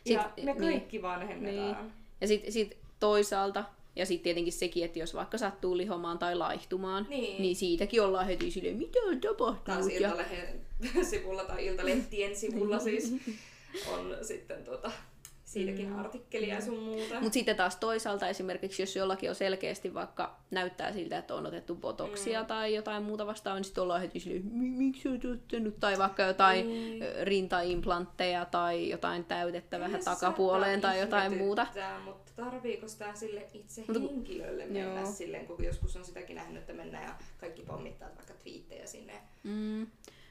Ja Sit- me niin. kaikki vanhennetaan. Niin. Ja sitten sit toisaalta, ja sitten tietenkin sekin, että jos vaikka sattuu lihomaan tai laihtumaan, Niin. niin siitäkin ollaan heti silleen, mitä on Taas tapahtunut? Ja, Iltalehden sivulla tai Iltalehtien sivulla siis on sitten tuota, siitäkin artikkelia ja sun muuta. Mutta sitten taas toisaalta esimerkiksi, jos jollakin on selkeästi vaikka näyttää siltä, että on otettu botoksia mm. tai jotain muuta vastaan, niin sitten ollaan heti silleen, "Mi- miksi olet ottanut? Tai vaikka jotain Niin. ö, rintaimplantteja tai jotain täytettä vähän takapuoleen tai jotain muuta. Mutta tarviiko sitä sille itse kun- henkilölle mennä Joo. silleen, kun joskus on sitäkin nähnyt, että mennään ja kaikki pommittaa vaikka twiittejä sinne. Mm.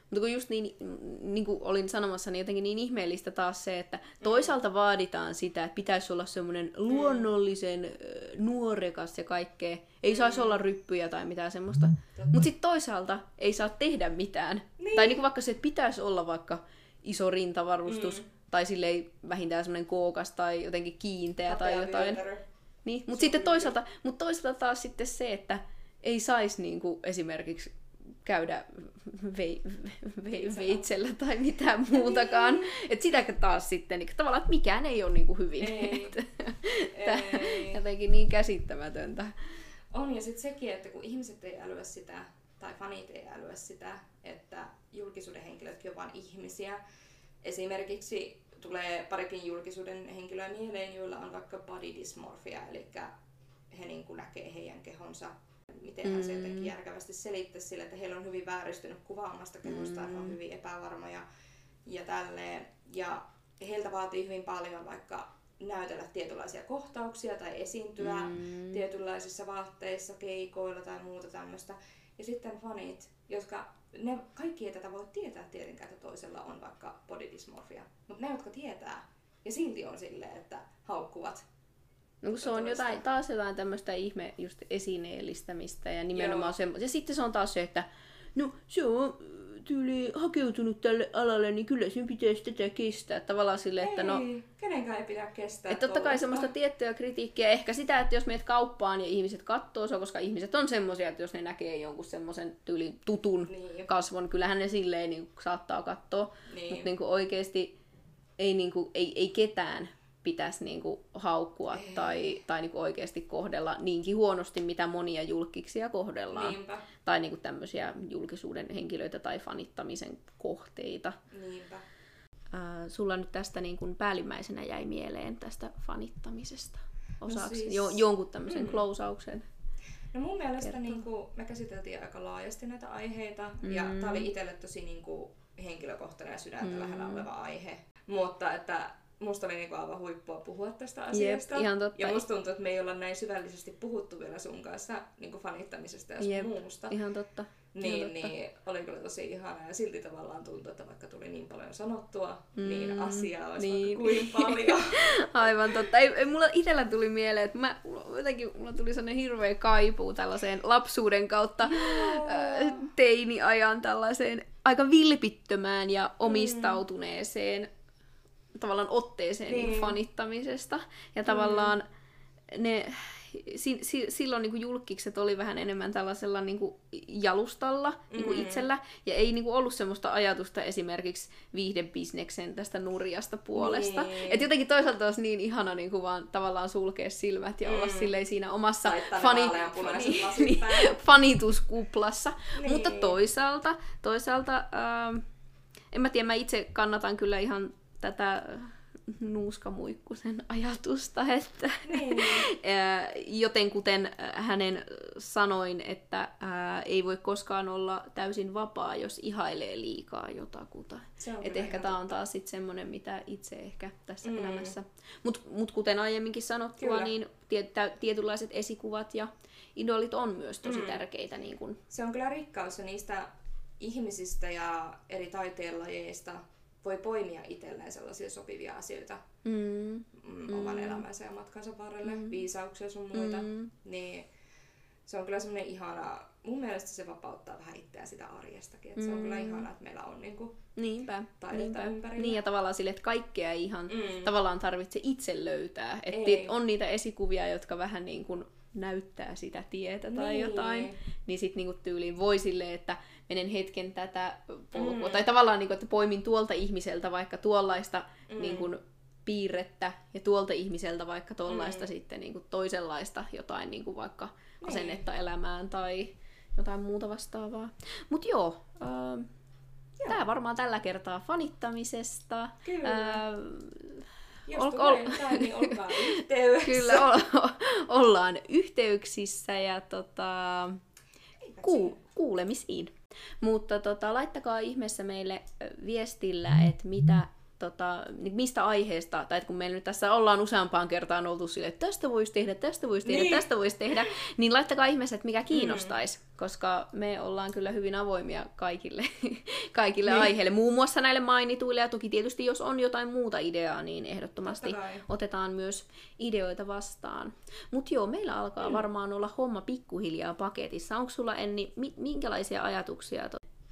Mutta kun just niin, niin kuin olin sanomassa, niin jotenkin niin ihmeellistä taas se, että toisaalta vaaditaan sitä, että pitäisi olla semmoinen luonnollisen ö, nuorekas ja kaikkea. Ei saisi olla ryppyjä tai mitään semmoista. Mutta sitten toisaalta ei saa tehdä mitään. Niin. Tai niin kuin vaikka se, että pitäisi olla vaikka iso rintavarustus, Mm. tai silleen vähintään semmoinen kookas tai jotenkin kiinteä tai Kapea jotain. vyötärö. Niin, mutta sitten toisaalta, mut toisaalta taas sitten se, että ei saisi niinku esimerkiksi käydä vei, vei, veitsellä tai mitään muutakaan. että sitä taas sitten, niin tavallaan, että mikään ei ole niinku hyvin. Ei. Tää Ei. jotenkin niin käsittämätöntä. On ja sitten sekin, että kun ihmiset ei älyä sitä, tai fanit ei älyä sitä, että julkisuuden henkilötkin on vain ihmisiä. Esimerkiksi tulee parikin julkisuuden henkilöä mieleen, joilla on vaikka body dysmorphia, eli he niin kuin näkee heidän kehonsa miten hän se jotenkin järkevästi selittää sille, että heillä on hyvin vääristynyt kuva omasta kehostaan, mm. he on hyvin epävarmoja ja tälleen. Ja heiltä vaatii hyvin paljon vaikka näytellä tietynlaisia kohtauksia tai esiintyä mm. tietynlaisissa vaatteissa, keikoilla tai muuta tämmöistä. Ja sitten fanit, jotka ne, kaikki ei tätä voi tietää tietenkään, että toisella on vaikka body dysmorphia. Mutta ne, jotka tietää, ja silti on silleen, että haukkuvat No kun se on jotain, taas jotain tämmöistä ihme just esineellistämistä ja nimenomaan se, ja sitten se on taas se, että no se on tyyli hakeutunut tälle alalle, niin kyllä sen pitäisi tätä kestää. Tavallaan sille, että no... Ei, kenenkään ei pidä kestää Että totta kai semmoista tiettyä kritiikkiä, ehkä sitä, että jos meet kauppaan ja ihmiset katsoo se, koska ihmiset on semmoisia, että jos ne näkee jonkun semmoisen tyylin tutun niin. kasvon, kyllähän ne silleen niin saattaa katsoa, niin. mutta niin oikeasti ei, niin kuin, ei, ei ketään pitäisi niinku haukkua Ei. tai, tai niinku oikeasti kohdella niinkin huonosti, mitä monia julkiksia kohdellaan. Niinpä. Tai niinku tämmöisiä julkisuuden henkilöitä tai fanittamisen kohteita. Niinpä. Äh, sulla nyt tästä niin kuin päällimmäisenä jäi mieleen tästä fanittamisesta osaksi no siis... jo, jonkun tämmöisen mm. klousauksen. No mun mielestä niin kuin, me käsiteltiin aika laajasti näitä aiheita mm. ja tämä oli itselle tosi niin kuin, henkilökohtainen ja sydäntä mm. lähellä oleva aihe. Mutta että musta oli niinku aivan huippua puhua tästä asiasta. Jep, ihan totta. Ja musta tuntuu, että me ei olla näin syvällisesti puhuttu vielä sun kanssa niinku fanittamisesta ja Jep, muusta. ihan totta. Niin, ihan totta. niin oli kyllä tosi ihana ja silti tavallaan tuntui, että vaikka tuli niin paljon sanottua, mm, niin asiaa olisi niin. kuin paljon. Aivan totta. Ei, ei, mulla itsellä tuli mieleen, että mä, jotenkin mulla tuli sellainen hirveä kaipuu tällaiseen lapsuuden kautta äh, teiniajan tällaiseen aika vilpittömään ja omistautuneeseen tavallaan otteeseen niin. Niin fanittamisesta. Ja mm. tavallaan ne, si, si, silloin niin kuin julkikset oli vähän enemmän tällaisella niin kuin jalustalla niin kuin mm. itsellä, ja ei niin kuin ollut semmoista ajatusta esimerkiksi viihdebisneksen tästä nurjasta puolesta. Niin. Et jotenkin toisaalta olisi niin ihana niin kuin vaan tavallaan sulkea silmät ja mm. olla silleen siinä omassa fani, fani, niin, fanituskuplassa. Niin. Mutta toisaalta, toisaalta äh, en mä tiedä, mä itse kannatan kyllä ihan tätä nuuskamuikkusen ajatusta, että niin. joten kuten hänen sanoin, että ää, ei voi koskaan olla täysin vapaa, jos ihailee liikaa jotakuta. Et ehkä tämä on taas sitten semmoinen, mitä itse ehkä tässä mm. elämässä. Mutta mut kuten aiemminkin sanottua, kyllä. niin tiet, tietynlaiset esikuvat ja idolit on myös tosi mm. tärkeitä. Niin kun... Se on kyllä rikkaus niistä ihmisistä ja eri taiteenlajeista, voi poimia itselleen sellaisia sopivia asioita mm. Mm, oman mm. elämänsä ja matkansa varrelle, mm. viisauksia sun muita, mm. niin se on kyllä semmoinen ihana, mun mielestä se vapauttaa vähän itseä sitä arjestakin, että mm. se on kyllä mm. ihana, että meillä on niinku niinpä, taidetta niinpä. ympärillä. Niin ja tavallaan sille, että kaikkea ei ihan mm. tavallaan tarvitse itse löytää, että on niitä esikuvia, jotka vähän niin kuin näyttää sitä tietä tai niin. jotain, niin sitten niinku tyyliin voi silleen, että menen hetken tätä polkua. Mm. Tai tavallaan, niin kuin, että poimin tuolta ihmiseltä vaikka tuollaista mm. niin kuin, piirrettä ja tuolta ihmiseltä vaikka tuollaista mm. sitten niin kuin, toisenlaista jotain niin kuin vaikka niin. asennetta elämään tai jotain muuta vastaavaa. Mutta joo, äh, Tämä varmaan tällä kertaa fanittamisesta. Kyllä. Äh, jos ol, ol... Jotain, niin olkaa Kyllä, o- ollaan yhteyksissä ja tota, ku- kuulemisiin. Mutta tota, laittakaa ihmeessä meille viestillä, että mitä tota, niin mistä aiheesta, tai kun meillä nyt tässä ollaan useampaan kertaan oltu sille, että tästä voisi tehdä, tästä voisi tehdä, niin. tästä voisi tehdä, niin laittakaa ihmeessä, että mikä kiinnostaisi, mm. koska me ollaan kyllä hyvin avoimia kaikille, kaikille niin. aiheille, muun muassa näille mainituille, ja toki tietysti jos on jotain muuta ideaa, niin ehdottomasti otetaan myös ideoita vastaan. Mutta joo, meillä alkaa mm. varmaan olla homma pikkuhiljaa paketissa. Onko sulla Enni, minkälaisia ajatuksia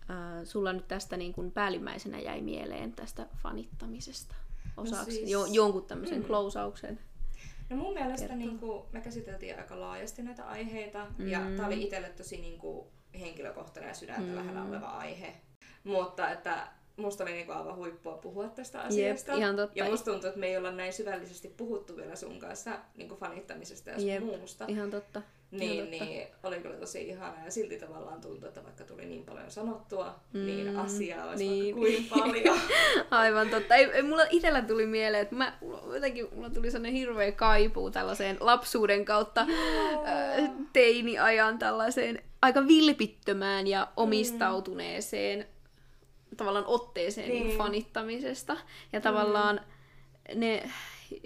äh, sulla nyt tästä niin kuin päällimmäisenä jäi mieleen tästä fanittamisesta osaksi, no siis... jo, jonkun tämmöisen mm. klousauksen? No mun mielestä niin kuin, me käsiteltiin aika laajasti näitä aiheita mm. ja tämä oli itselle tosi niin kuin, henkilökohtainen ja sydäntä mm. lähellä oleva aihe. Mutta että musta oli niinku aivan huippua puhua tästä asiasta. Jep, ihan totta. Ja musta tuntuu, että me ei olla näin syvällisesti puhuttu vielä sun kanssa niinku fanittamisesta ja Jep, muusta. ihan totta. Niin, niin, oli kyllä tosi ihana ja silti tavallaan tuntui, että vaikka tuli niin paljon sanottua, mm, niin asiaa olisi niin. kuin paljon. Aivan totta. Ei, ei, mulla itsellä tuli mieleen, että mä, jotenkin mulla tuli sellainen hirveä kaipuu tällaiseen lapsuuden kautta äh, teiniajan tällaiseen aika vilpittömään ja omistautuneeseen mm. Tavallaan otteeseen niin. fanittamisesta. Ja tavallaan mm. ne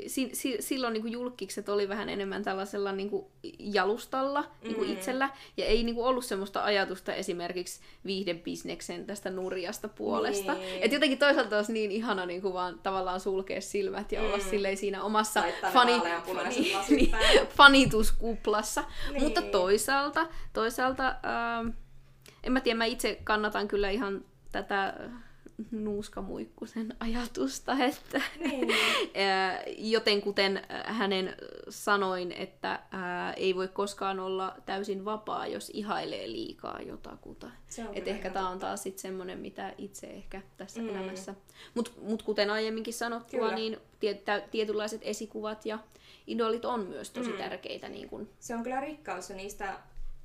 si, si, silloin niin kuin julkikset oli vähän enemmän tällaisella niin kuin jalustalla niin kuin mm. itsellä, ja ei niin kuin ollut semmoista ajatusta esimerkiksi viihdebisneksen tästä nurjasta puolesta. Niin. Et jotenkin toisaalta olisi niin ihana niin kuin vaan tavallaan sulkea silmät ja mm. olla silleen siinä omassa fani, niin, niin, fanituskuplassa. Niin. Mutta toisaalta, toisaalta äh, en mä tiedä, mä itse kannatan kyllä ihan tätä nuuskamuikkusen ajatusta, että niin. joten kuten hänen sanoin, että ää, ei voi koskaan olla täysin vapaa, jos ihailee liikaa jotakuta. Et ehkä tämä on taas sitten semmoinen, mitä itse ehkä tässä mm. elämässä. Mutta mut kuten aiemminkin sanottua, kyllä. niin tiet, tietynlaiset esikuvat ja idolit on myös tosi mm. tärkeitä. Niin kun... Se on kyllä rikkaus niistä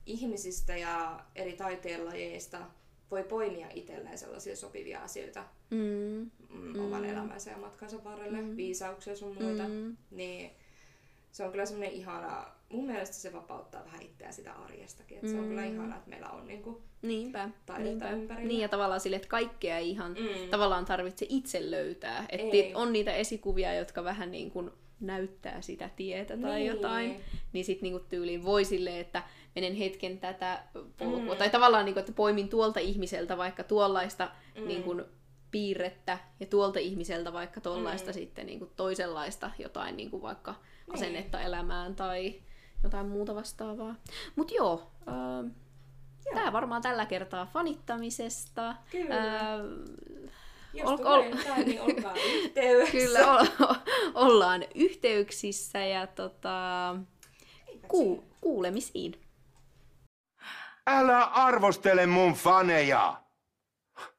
ihmisistä ja eri taiteenlajeista, voi poimia itselleen sellaisia sopivia asioita mm. Mm, oman mm. elämänsä ja matkansa varrelle, mm. viisauksia sun muita, mm. niin se on kyllä semmoinen ihana, mun mielestä se vapauttaa vähän itseä sitä arjestakin, että mm. se on kyllä mm. ihana, että meillä on niinku Niinpä, taidetta niinpä. ympärillä. Niin ja tavallaan sille, että kaikkea ei ihan mm. tavallaan tarvitse itse löytää. Että on niitä esikuvia, jotka vähän niin kuin näyttää sitä tietä tai niin. jotain, niin sitten niinku tyyliin voi silleen, että menen hetken tätä polkua. Mm. Tai tavallaan, niin kuin, että poimin tuolta ihmiseltä vaikka tuollaista mm. niin kuin, piirrettä ja tuolta ihmiseltä vaikka tuollaista mm. sitten niin kuin, toisenlaista jotain niin kuin vaikka niin. asennetta elämään tai jotain muuta vastaavaa. Mutta joo, äh, Tämä varmaan tällä kertaa fanittamisesta. Kyllä. Äh, jos ol, ol... Jotain, niin olkaa yhteydessä. Kyllä, o- ollaan yhteyksissä ja tota, ku- kuulemisiin. Älä arvostele mun faneja!